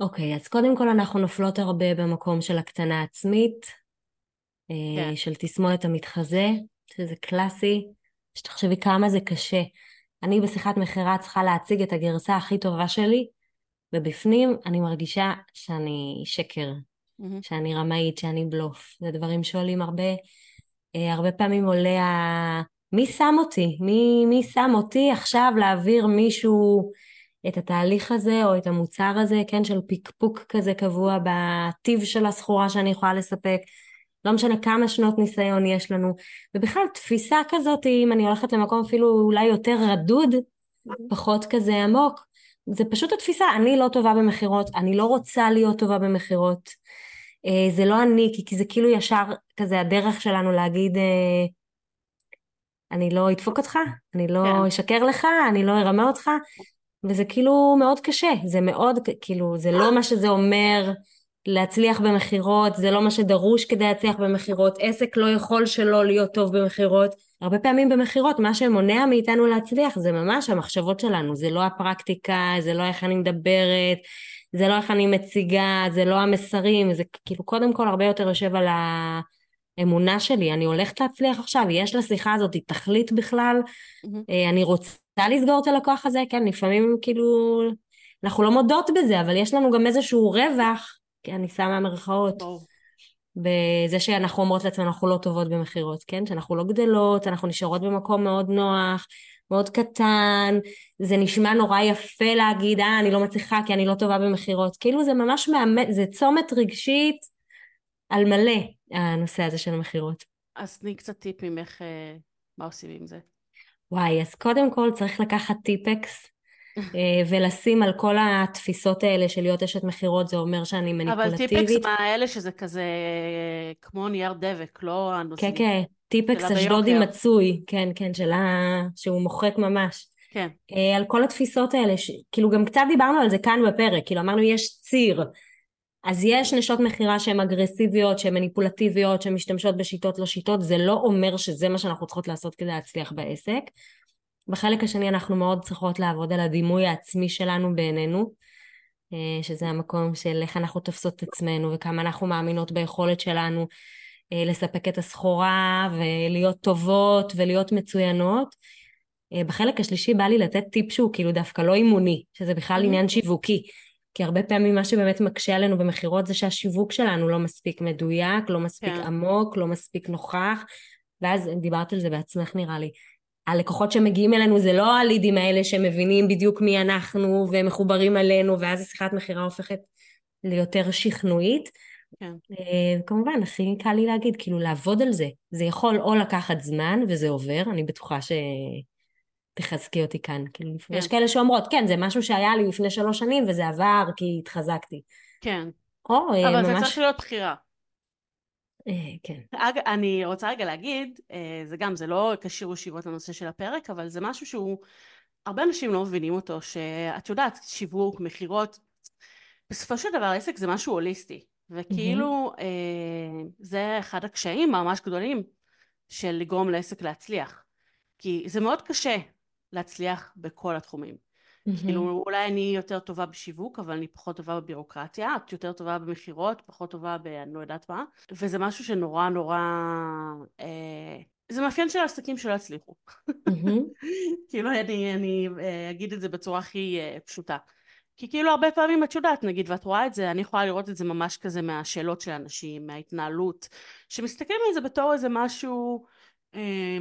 B: אוקיי, אז קודם כל אנחנו נופלות הרבה במקום של הקטנה עצמית, כן. של תסמונת המתחזה, שזה קלאסי, שתחשבי כמה זה קשה. אני בשיחת מכירה צריכה להציג את הגרסה הכי טובה שלי, ובפנים אני מרגישה שאני שקר, mm-hmm. שאני רמאית, שאני בלוף. זה דברים שעולים הרבה. אה, הרבה פעמים עולה מי שם אותי? מי, מי שם אותי עכשיו להעביר מישהו את התהליך הזה או את המוצר הזה, כן, של פקפוק כזה קבוע בטיב של הסחורה שאני יכולה לספק. לא משנה כמה שנות ניסיון יש לנו, ובכלל תפיסה כזאת, אם אני הולכת למקום אפילו אולי יותר רדוד, פחות כזה עמוק, זה פשוט התפיסה, אני לא טובה במכירות, אני לא רוצה להיות טובה במכירות, אה, זה לא אני, כי זה כאילו ישר כזה הדרך שלנו להגיד, אה, אני לא אדפוק אותך, אני לא כן. אשקר לך, אני לא ארמה אותך, וזה כאילו מאוד קשה, זה מאוד, כאילו, זה לא מה שזה אומר להצליח במכירות, זה לא מה שדרוש כדי להצליח במכירות, עסק לא יכול שלא להיות טוב במכירות. הרבה פעמים במכירות, מה שמונע מאיתנו להצליח זה ממש המחשבות שלנו, זה לא הפרקטיקה, זה לא איך אני מדברת, זה לא איך אני מציגה, זה לא המסרים, זה כאילו קודם כל הרבה יותר יושב על האמונה שלי, אני הולכת להצליח עכשיו, יש לשיחה הזאת תכלית בכלל, mm-hmm. אני רוצה לסגור את הלקוח הזה, כן, לפעמים כאילו, אנחנו לא מודות בזה, אבל יש לנו גם איזשהו רווח, אני שמה מרכאות. בזה שאנחנו אומרות לעצמנו אנחנו לא טובות במכירות, כן? שאנחנו לא גדלות, אנחנו נשארות במקום מאוד נוח, מאוד קטן, זה נשמע נורא יפה להגיד, אה, אני לא מצליחה כי אני לא טובה במכירות. כאילו זה ממש מאמת, זה צומת רגשית על מלא, הנושא הזה של המכירות.
A: אז תני קצת טיפ ממך, אה, מה עושים עם זה?
B: וואי, אז קודם כל צריך לקחת טיפקס ולשים על כל התפיסות האלה של להיות אשת מכירות זה אומר שאני מניפולטיבית.
A: אבל טיפקס מה האלה שזה כזה כמו נייר דבק, לא
B: הנושאים. כן, כן, טיפקס אשדודי מצוי, כן, כן, שלה, שהוא מוחק ממש.
A: כן.
B: אה, על כל התפיסות האלה, ש... כאילו גם קצת דיברנו על זה כאן בפרק, כאילו אמרנו יש ציר. אז יש נשות מכירה שהן אגרסיביות, שהן מניפולטיביות, שהן משתמשות בשיטות לא שיטות, זה לא אומר שזה מה שאנחנו צריכות לעשות כדי להצליח בעסק. בחלק השני אנחנו מאוד צריכות לעבוד על הדימוי העצמי שלנו בעינינו, אה, שזה המקום של איך אנחנו תופסות את עצמנו וכמה אנחנו מאמינות ביכולת שלנו אה, לספק את הסחורה ולהיות טובות ולהיות מצוינות. אה, בחלק השלישי בא לי לתת טיפ שהוא כאילו דווקא לא אימוני, שזה בכלל mm-hmm. עניין שיווקי. כי הרבה פעמים מה שבאמת מקשה עלינו במכירות זה שהשיווק שלנו לא מספיק מדויק, לא מספיק. כן. עמוק, לא מספיק נוכח, ואז דיברת על זה בעצמך נראה לי. הלקוחות שמגיעים אלינו זה לא הלידים האלה שמבינים בדיוק מי אנחנו ומחוברים אלינו ואז השיחת מכירה הופכת ליותר שכנועית. כן. אה, כמובן הכי קל לי להגיד כאילו לעבוד על זה זה יכול או לקחת זמן וזה עובר אני בטוחה שתחזקי אותי כאן כאילו כן. יש כאלה שאומרות כן זה משהו שהיה לי לפני שלוש שנים וזה עבר כי התחזקתי.
A: כן. או אה, אבל ממש... זה צריך להיות בחירה.
B: אה, כן.
A: אני רוצה רגע להגיד, אה, זה גם, זה לא קשור ישיבות לנושא של הפרק, אבל זה משהו שהוא, הרבה אנשים לא מבינים אותו, שאת יודעת, שיווק, מכירות, בסופו של דבר עסק זה משהו הוליסטי, וכאילו mm-hmm. זה אחד הקשיים ממש גדולים של לגרום לעסק להצליח, כי זה מאוד קשה להצליח בכל התחומים. כאילו אולי אני יותר טובה בשיווק אבל אני פחות טובה בבירוקרטיה, את יותר טובה במכירות, פחות טובה ב... אני לא יודעת מה, וזה משהו שנורא נורא... אה, זה מאפיין של עסקים שלא הצליחו. כאילו אני, אני אה, אגיד את זה בצורה הכי אה, פשוטה. כי כאילו הרבה פעמים את יודעת נגיד ואת רואה את זה אני יכולה לראות את זה ממש כזה מהשאלות של אנשים מההתנהלות שמסתכלים על זה בתור איזה משהו אה,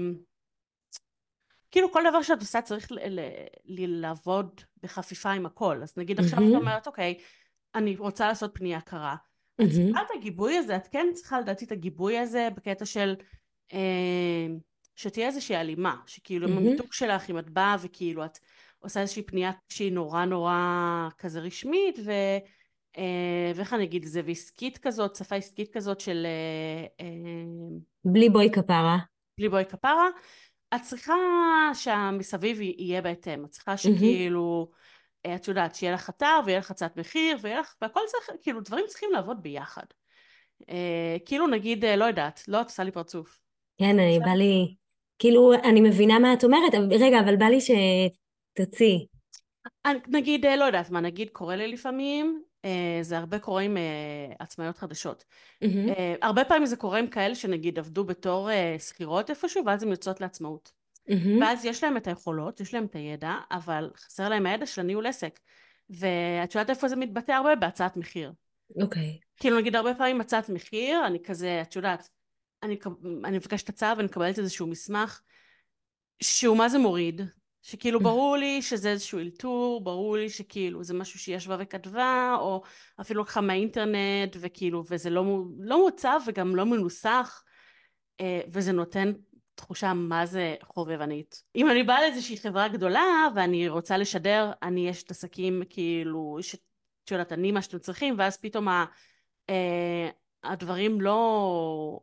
A: כאילו כל דבר שאת עושה צריך ל- ל- ל- לעבוד בחפיפה עם הכל. אז נגיד עכשיו mm-hmm. את אומרת, אוקיי, אני רוצה לעשות פנייה קרה. Mm-hmm. את צריכה את הגיבוי הזה, את כן צריכה לדעתי את הגיבוי הזה בקטע של אה, שתהיה איזושהי הלימה, שכאילו mm-hmm. עם המיתוג שלך, אם את באה וכאילו את עושה איזושהי פנייה שהיא נורא נורא כזה רשמית, ו... אה, ואיך אני אגיד את זה, ועסקית כזאת, שפה עסקית כזאת של... אה,
B: אה, בלי בואי כפרה.
A: בלי בואי כפרה, את צריכה שהמסביב יהיה בהתאם, את צריכה שכאילו, mm-hmm. את יודעת, שיהיה לך אתר ויהיה לך הצעת מחיר ויהיה לך, והכל צריך, כאילו דברים צריכים לעבוד ביחד. אה, כאילו נגיד, אה, לא יודעת, לא, את עושה לי פרצוף.
B: כן, אני בא לי, כאילו, אני מבינה מה את אומרת, רגע, אבל בא לי שתוציאי.
A: נגיד, לא יודעת מה, נגיד קורה לי לפעמים, אה, זה הרבה קורה עם אה, עצמאיות חדשות. Mm-hmm. הרבה פעמים זה קורה עם כאלה שנגיד עבדו בתור שכירות איפשהו ואז הן יוצאות לעצמאות. Mm-hmm. ואז יש להם את היכולות, יש להם את הידע, אבל חסר להם הידע של הניהול עסק. ואת יודעת איפה זה מתבטא הרבה? בהצעת מחיר.
B: אוקיי. Okay.
A: כאילו נגיד הרבה פעמים הצעת מחיר, אני כזה, את יודעת, אני, אני מבקשת הצעה ואני מקבלת איזשהו מסמך שהוא מה זה מוריד. שכאילו ברור לי שזה איזשהו אלתור, ברור לי שכאילו זה משהו שהיא ישבה וכתבה, או אפילו לקחה מהאינטרנט, וכאילו, וזה לא, לא מוצב וגם לא מנוסח, אה, וזה נותן תחושה מה זה חובבנית. אם אני באה לאיזושהי חברה גדולה ואני רוצה לשדר, אני יש את עסקים כאילו, את יודעת, אני מה שאתם צריכים, ואז פתאום ה, אה, הדברים לא,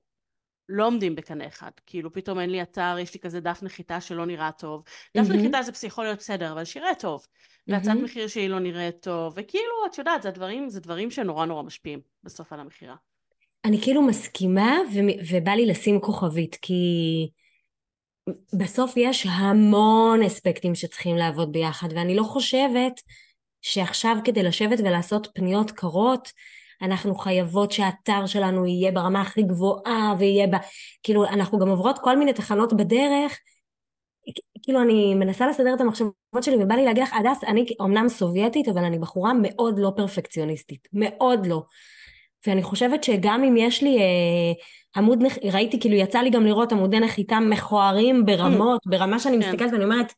A: לא עומדים בקנה אחד. כאילו פתאום אין לי אתר, יש לי כזה דף נחיתה שלא נראה טוב. דף mm-hmm. נחיתה זה יכול להיות בסדר, אבל שיראה טוב. Mm-hmm. והצעת מחיר שלי לא נראית טוב, וכאילו, את יודעת, זה דברים, זה דברים שנורא נורא משפיעים בסוף על המכירה.
B: אני כאילו מסכימה, ו- ובא לי לשים כוכבית, כי בסוף יש המון אספקטים שצריכים לעבוד ביחד, ואני לא חושבת שעכשיו כדי לשבת ולעשות פניות קרות, אנחנו חייבות שהאתר שלנו יהיה ברמה הכי גבוהה ויהיה ב... כאילו, אנחנו גם עוברות כל מיני תחנות בדרך. כאילו, אני מנסה לסדר את המחשבות שלי ובא לי להגיד לך, הדס, אני אומנם סובייטית, אבל אני בחורה מאוד לא פרפקציוניסטית. מאוד לא. ואני חושבת שגם אם יש לי אה, עמוד, נח... ראיתי, כאילו יצא לי גם לראות עמודי נחיתה מכוערים ברמות, ברמה שאני כן. מסתכלת ואני אומרת,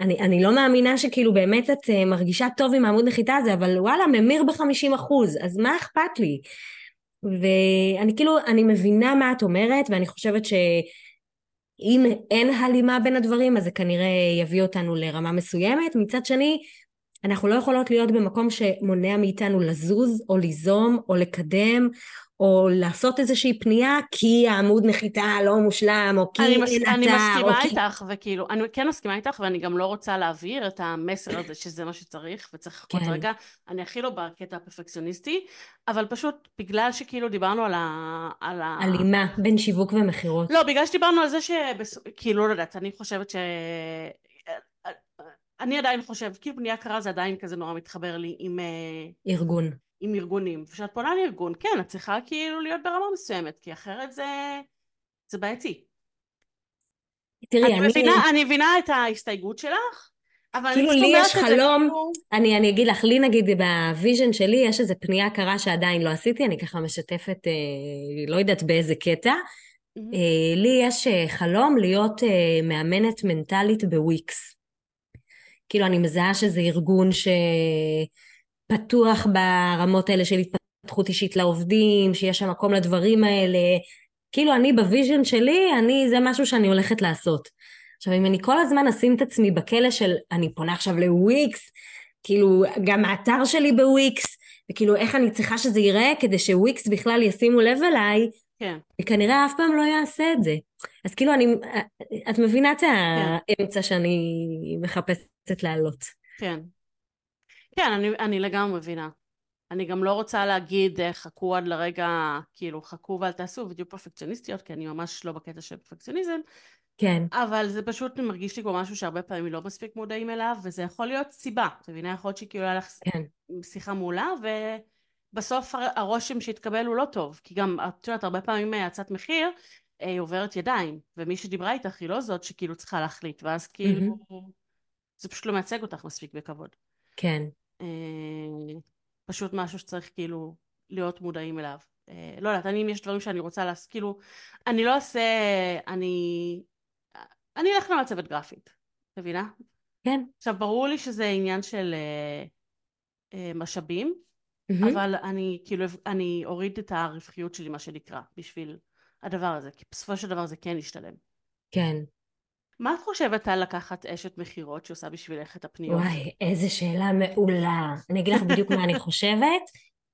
B: אני, אני לא מאמינה שכאילו באמת את uh, מרגישה טוב עם העמוד נחיתה הזה, אבל וואלה, ממיר ב-50 אחוז, אז מה אכפת לי? ואני כאילו, אני מבינה מה את אומרת, ואני חושבת שאם אין הלימה בין הדברים, אז זה כנראה יביא אותנו לרמה מסוימת. מצד שני, אנחנו לא יכולות להיות במקום שמונע מאיתנו לזוז, או ליזום, או לקדם, או לעשות איזושהי פנייה כי העמוד נחיתה לא מושלם, או כי אין אתר,
A: אני מסכימה איתך, כי... וכאילו, אני כן מסכימה איתך, ואני גם לא רוצה להעביר את המסר הזה שזה מה שצריך, וצריך לחכות כן. רגע. אני הכי לא בקטע הפרפקציוניסטי, אבל פשוט בגלל שכאילו דיברנו על ה... על ה...
B: הלימה בין שיווק ומכירות.
A: לא, בגלל שדיברנו על זה שכאילו, לא יודעת, אני חושבת ש... אני עדיין חושבת, כאילו בנייה קרה זה עדיין כזה נורא מתחבר לי עם...
B: אה, ארגון.
A: עם ארגונים. וכשאת פונה לארגון, כן, את צריכה כאילו להיות ברמה מסוימת, כי אחרת זה, זה בעייתי.
B: תראי, אני...
A: אני... מבינה, אני מבינה את ההסתייגות שלך, אבל
B: כאילו לי יש חלום, כאילו... אני, אני אגיד לך, לי נגיד ב vision שלי יש איזה פנייה קרה שעדיין לא עשיתי, אני ככה משתפת, אה, לא יודעת באיזה קטע. Mm-hmm. אה, לי יש אה, חלום להיות אה, מאמנת מנטלית בוויקס. כאילו אני מזהה שזה ארגון ש... פתוח ברמות האלה של התפתחות אישית לעובדים, שיש שם מקום לדברים האלה. כאילו אני ב vision שלי, אני, זה משהו שאני הולכת לעשות. עכשיו אם אני כל הזמן אשים את עצמי בכלא של אני פונה עכשיו לוויקס, כאילו גם האתר שלי בוויקס, וכאילו איך אני צריכה שזה ייראה כדי שוויקס בכלל ישימו לב אליי,
A: כן.
B: וכנראה אף פעם לא יעשה את זה. אז כאילו אני, את מבינה את כן. האמצע שאני מחפשת לעלות.
A: כן. כן, אני, אני לגמרי מבינה. אני גם לא רוצה להגיד אה, חכו עד לרגע, כאילו חכו ואל תעשו, בדיוק פרפקציוניסטיות, כי אני ממש לא בקטע של פרפקציוניזם.
B: כן.
A: אבל זה פשוט מרגיש לי כמו משהו שהרבה פעמים לא מספיק מודעים אליו, וזה יכול להיות סיבה. את מבינה? יכול להיות שכאילו היה לך כן. שיחה מעולה, ובסוף הרושם שהתקבל הוא לא טוב. כי גם, את יודעת, הרבה פעמים הצעת מחיר, אה, היא עוברת ידיים, ומי שדיברה איתך היא לא זאת שכאילו צריכה להחליט, ואז כאילו, mm-hmm. זה פשוט לא מייצג אותך מספיק בכבוד.
B: כן.
A: אה, פשוט משהו שצריך כאילו להיות מודעים אליו. אה, לא יודעת, אני אם יש דברים שאני רוצה לעשות, כאילו, אני לא אעשה, אני... אני אלך למצבת גרפית, מבינה?
B: כן.
A: עכשיו, ברור לי שזה עניין של אה, אה, משאבים, mm-hmm. אבל אני כאילו, אני אוריד את הרווחיות שלי, מה שנקרא, בשביל הדבר הזה, כי בסופו של דבר זה כן ישתלם.
B: כן.
A: מה את חושבת על לקחת אשת מכירות שעושה בשבילך את הפניות?
B: וואי, איזה שאלה מעולה. אני אגיד לך בדיוק מה אני חושבת.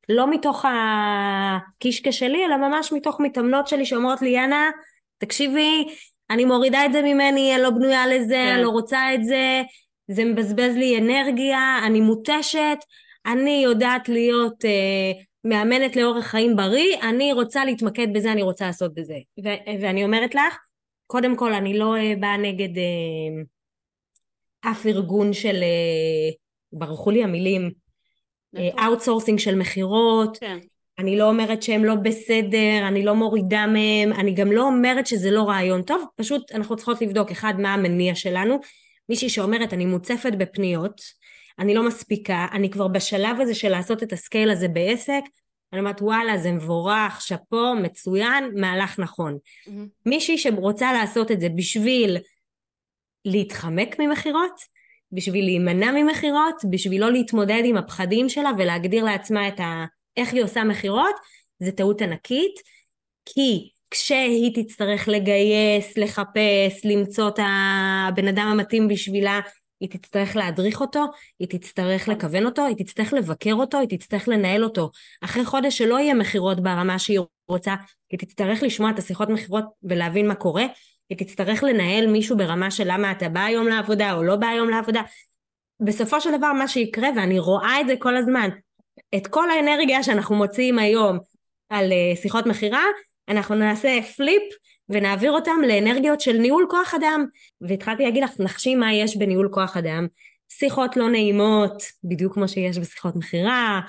B: לא מתוך הקישקע שלי, אלא ממש מתוך מתאמנות שלי שאומרות לי, יאנה, תקשיבי, אני מורידה את זה ממני, אני לא בנויה לזה, כן. אני לא רוצה את זה, זה מבזבז לי אנרגיה, אני מותשת, אני יודעת להיות אה, מאמנת לאורך חיים בריא, אני רוצה להתמקד בזה, אני רוצה לעשות בזה. ו- ואני אומרת לך, קודם כל אני לא אה, באה נגד אה, אף ארגון של, אה, ברחו לי המילים, outsourcing של מכירות,
A: כן.
B: אני לא אומרת שהם לא בסדר, אני לא מורידה מהם, אני גם לא אומרת שזה לא רעיון טוב, פשוט אנחנו צריכות לבדוק אחד מה המניע שלנו, מישהי שאומרת אני מוצפת בפניות, אני לא מספיקה, אני כבר בשלב הזה של לעשות את ה scale הזה בעסק, אני אומרת וואלה זה מבורך, שאפו, מצוין, מהלך נכון. Mm-hmm. מישהי שרוצה לעשות את זה בשביל להתחמק ממכירות, בשביל להימנע ממכירות, בשביל לא להתמודד עם הפחדים שלה ולהגדיר לעצמה את ה... איך היא עושה מכירות, זה טעות ענקית, כי כשהיא תצטרך לגייס, לחפש, למצוא את הבן אדם המתאים בשבילה, היא תצטרך להדריך אותו, היא תצטרך לכוון אותו, היא תצטרך לבקר אותו, היא תצטרך לנהל אותו. אחרי חודש שלא יהיה מכירות ברמה שהיא רוצה, היא תצטרך לשמוע את השיחות מכירות ולהבין מה קורה, היא תצטרך לנהל מישהו ברמה של למה אתה בא היום לעבודה או לא בא היום לעבודה. בסופו של דבר מה שיקרה, ואני רואה את זה כל הזמן, את כל האנרגיה שאנחנו מוציאים היום על uh, שיחות מכירה, אנחנו נעשה פליפ ונעביר אותם לאנרגיות של ניהול כוח אדם. והתחלתי להגיד לך, נחשי מה יש בניהול כוח אדם. שיחות לא נעימות, בדיוק כמו שיש בשיחות מכירה,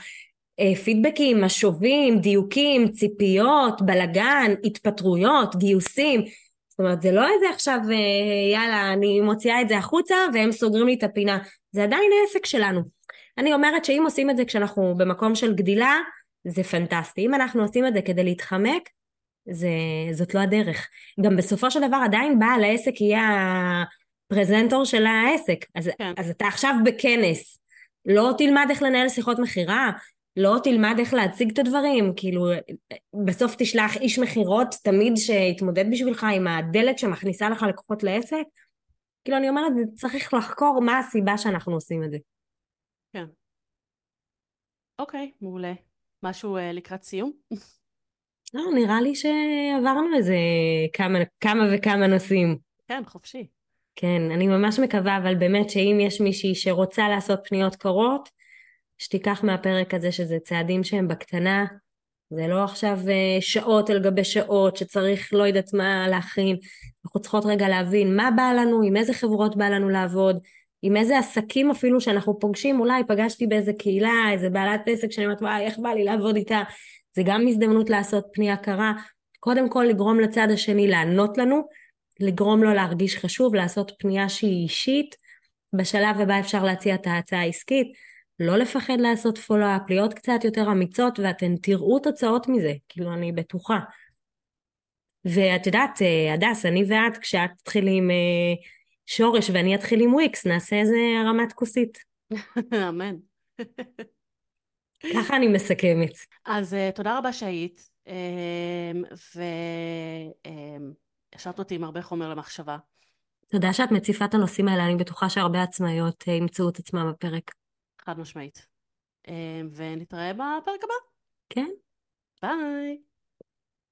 B: אה, פידבקים, משובים, דיוקים, ציפיות, בלגן, התפטרויות, גיוסים. זאת אומרת, זה לא איזה עכשיו, אה, יאללה, אני מוציאה את זה החוצה והם סוגרים לי את הפינה. זה עדיין העסק שלנו. אני אומרת שאם עושים את זה כשאנחנו במקום של גדילה, זה פנטסטי. אם אנחנו עושים את זה כדי להתחמק, זה, זאת לא הדרך. גם בסופו של דבר עדיין בעל העסק יהיה הפרזנטור של העסק. אז, כן. אז אתה עכשיו בכנס, לא תלמד איך לנהל שיחות מכירה, לא תלמד איך להציג את הדברים, כאילו בסוף תשלח איש מכירות תמיד שיתמודד בשבילך עם הדלת שמכניסה לך לקוחות לעסק. כאילו אני אומרת, צריך לחקור מה הסיבה שאנחנו עושים את זה.
A: כן. אוקיי, מעולה. משהו uh, לקראת סיום?
B: לא, נראה לי שעברנו איזה כמה, כמה וכמה נושאים.
A: כן, חופשי.
B: כן, אני ממש מקווה, אבל באמת שאם יש מישהי שרוצה לעשות פניות קורות, שתיקח מהפרק הזה שזה צעדים שהם בקטנה, זה לא עכשיו אה, שעות על גבי שעות שצריך לא יודעת מה להכין, אנחנו צריכות רגע להבין מה בא לנו, עם איזה חברות בא לנו לעבוד, עם איזה עסקים אפילו שאנחנו פוגשים, אולי פגשתי באיזה קהילה, איזה בעלת עסק שאני אומרת וואי איך בא לי לעבוד איתה, זה גם הזדמנות לעשות פנייה קרה, קודם כל לגרום לצד השני לענות לנו, לגרום לו להרגיש חשוב, לעשות פנייה שהיא אישית, בשלב הבא אפשר להציע את ההצעה העסקית, לא לפחד לעשות פולו-אפ, להיות קצת יותר אמיצות ואתן תראו תוצאות מזה, כאילו אני בטוחה. ואת יודעת, אה, הדס, אני ואת, כשאת תתחילי עם אה, שורש ואני אתחיל עם וויקס, נעשה איזה הרמת כוסית.
A: אמן.
B: ככה אני מסכמת.
A: אז uh, תודה רבה שהיית, um, והשארת um, אותי עם הרבה חומר למחשבה.
B: תודה שאת מציפה את הנושאים האלה, אני בטוחה שהרבה עצמאיות uh, ימצאו את עצמם בפרק.
A: חד משמעית. Um, ונתראה בפרק הבא.
B: כן.
A: ביי.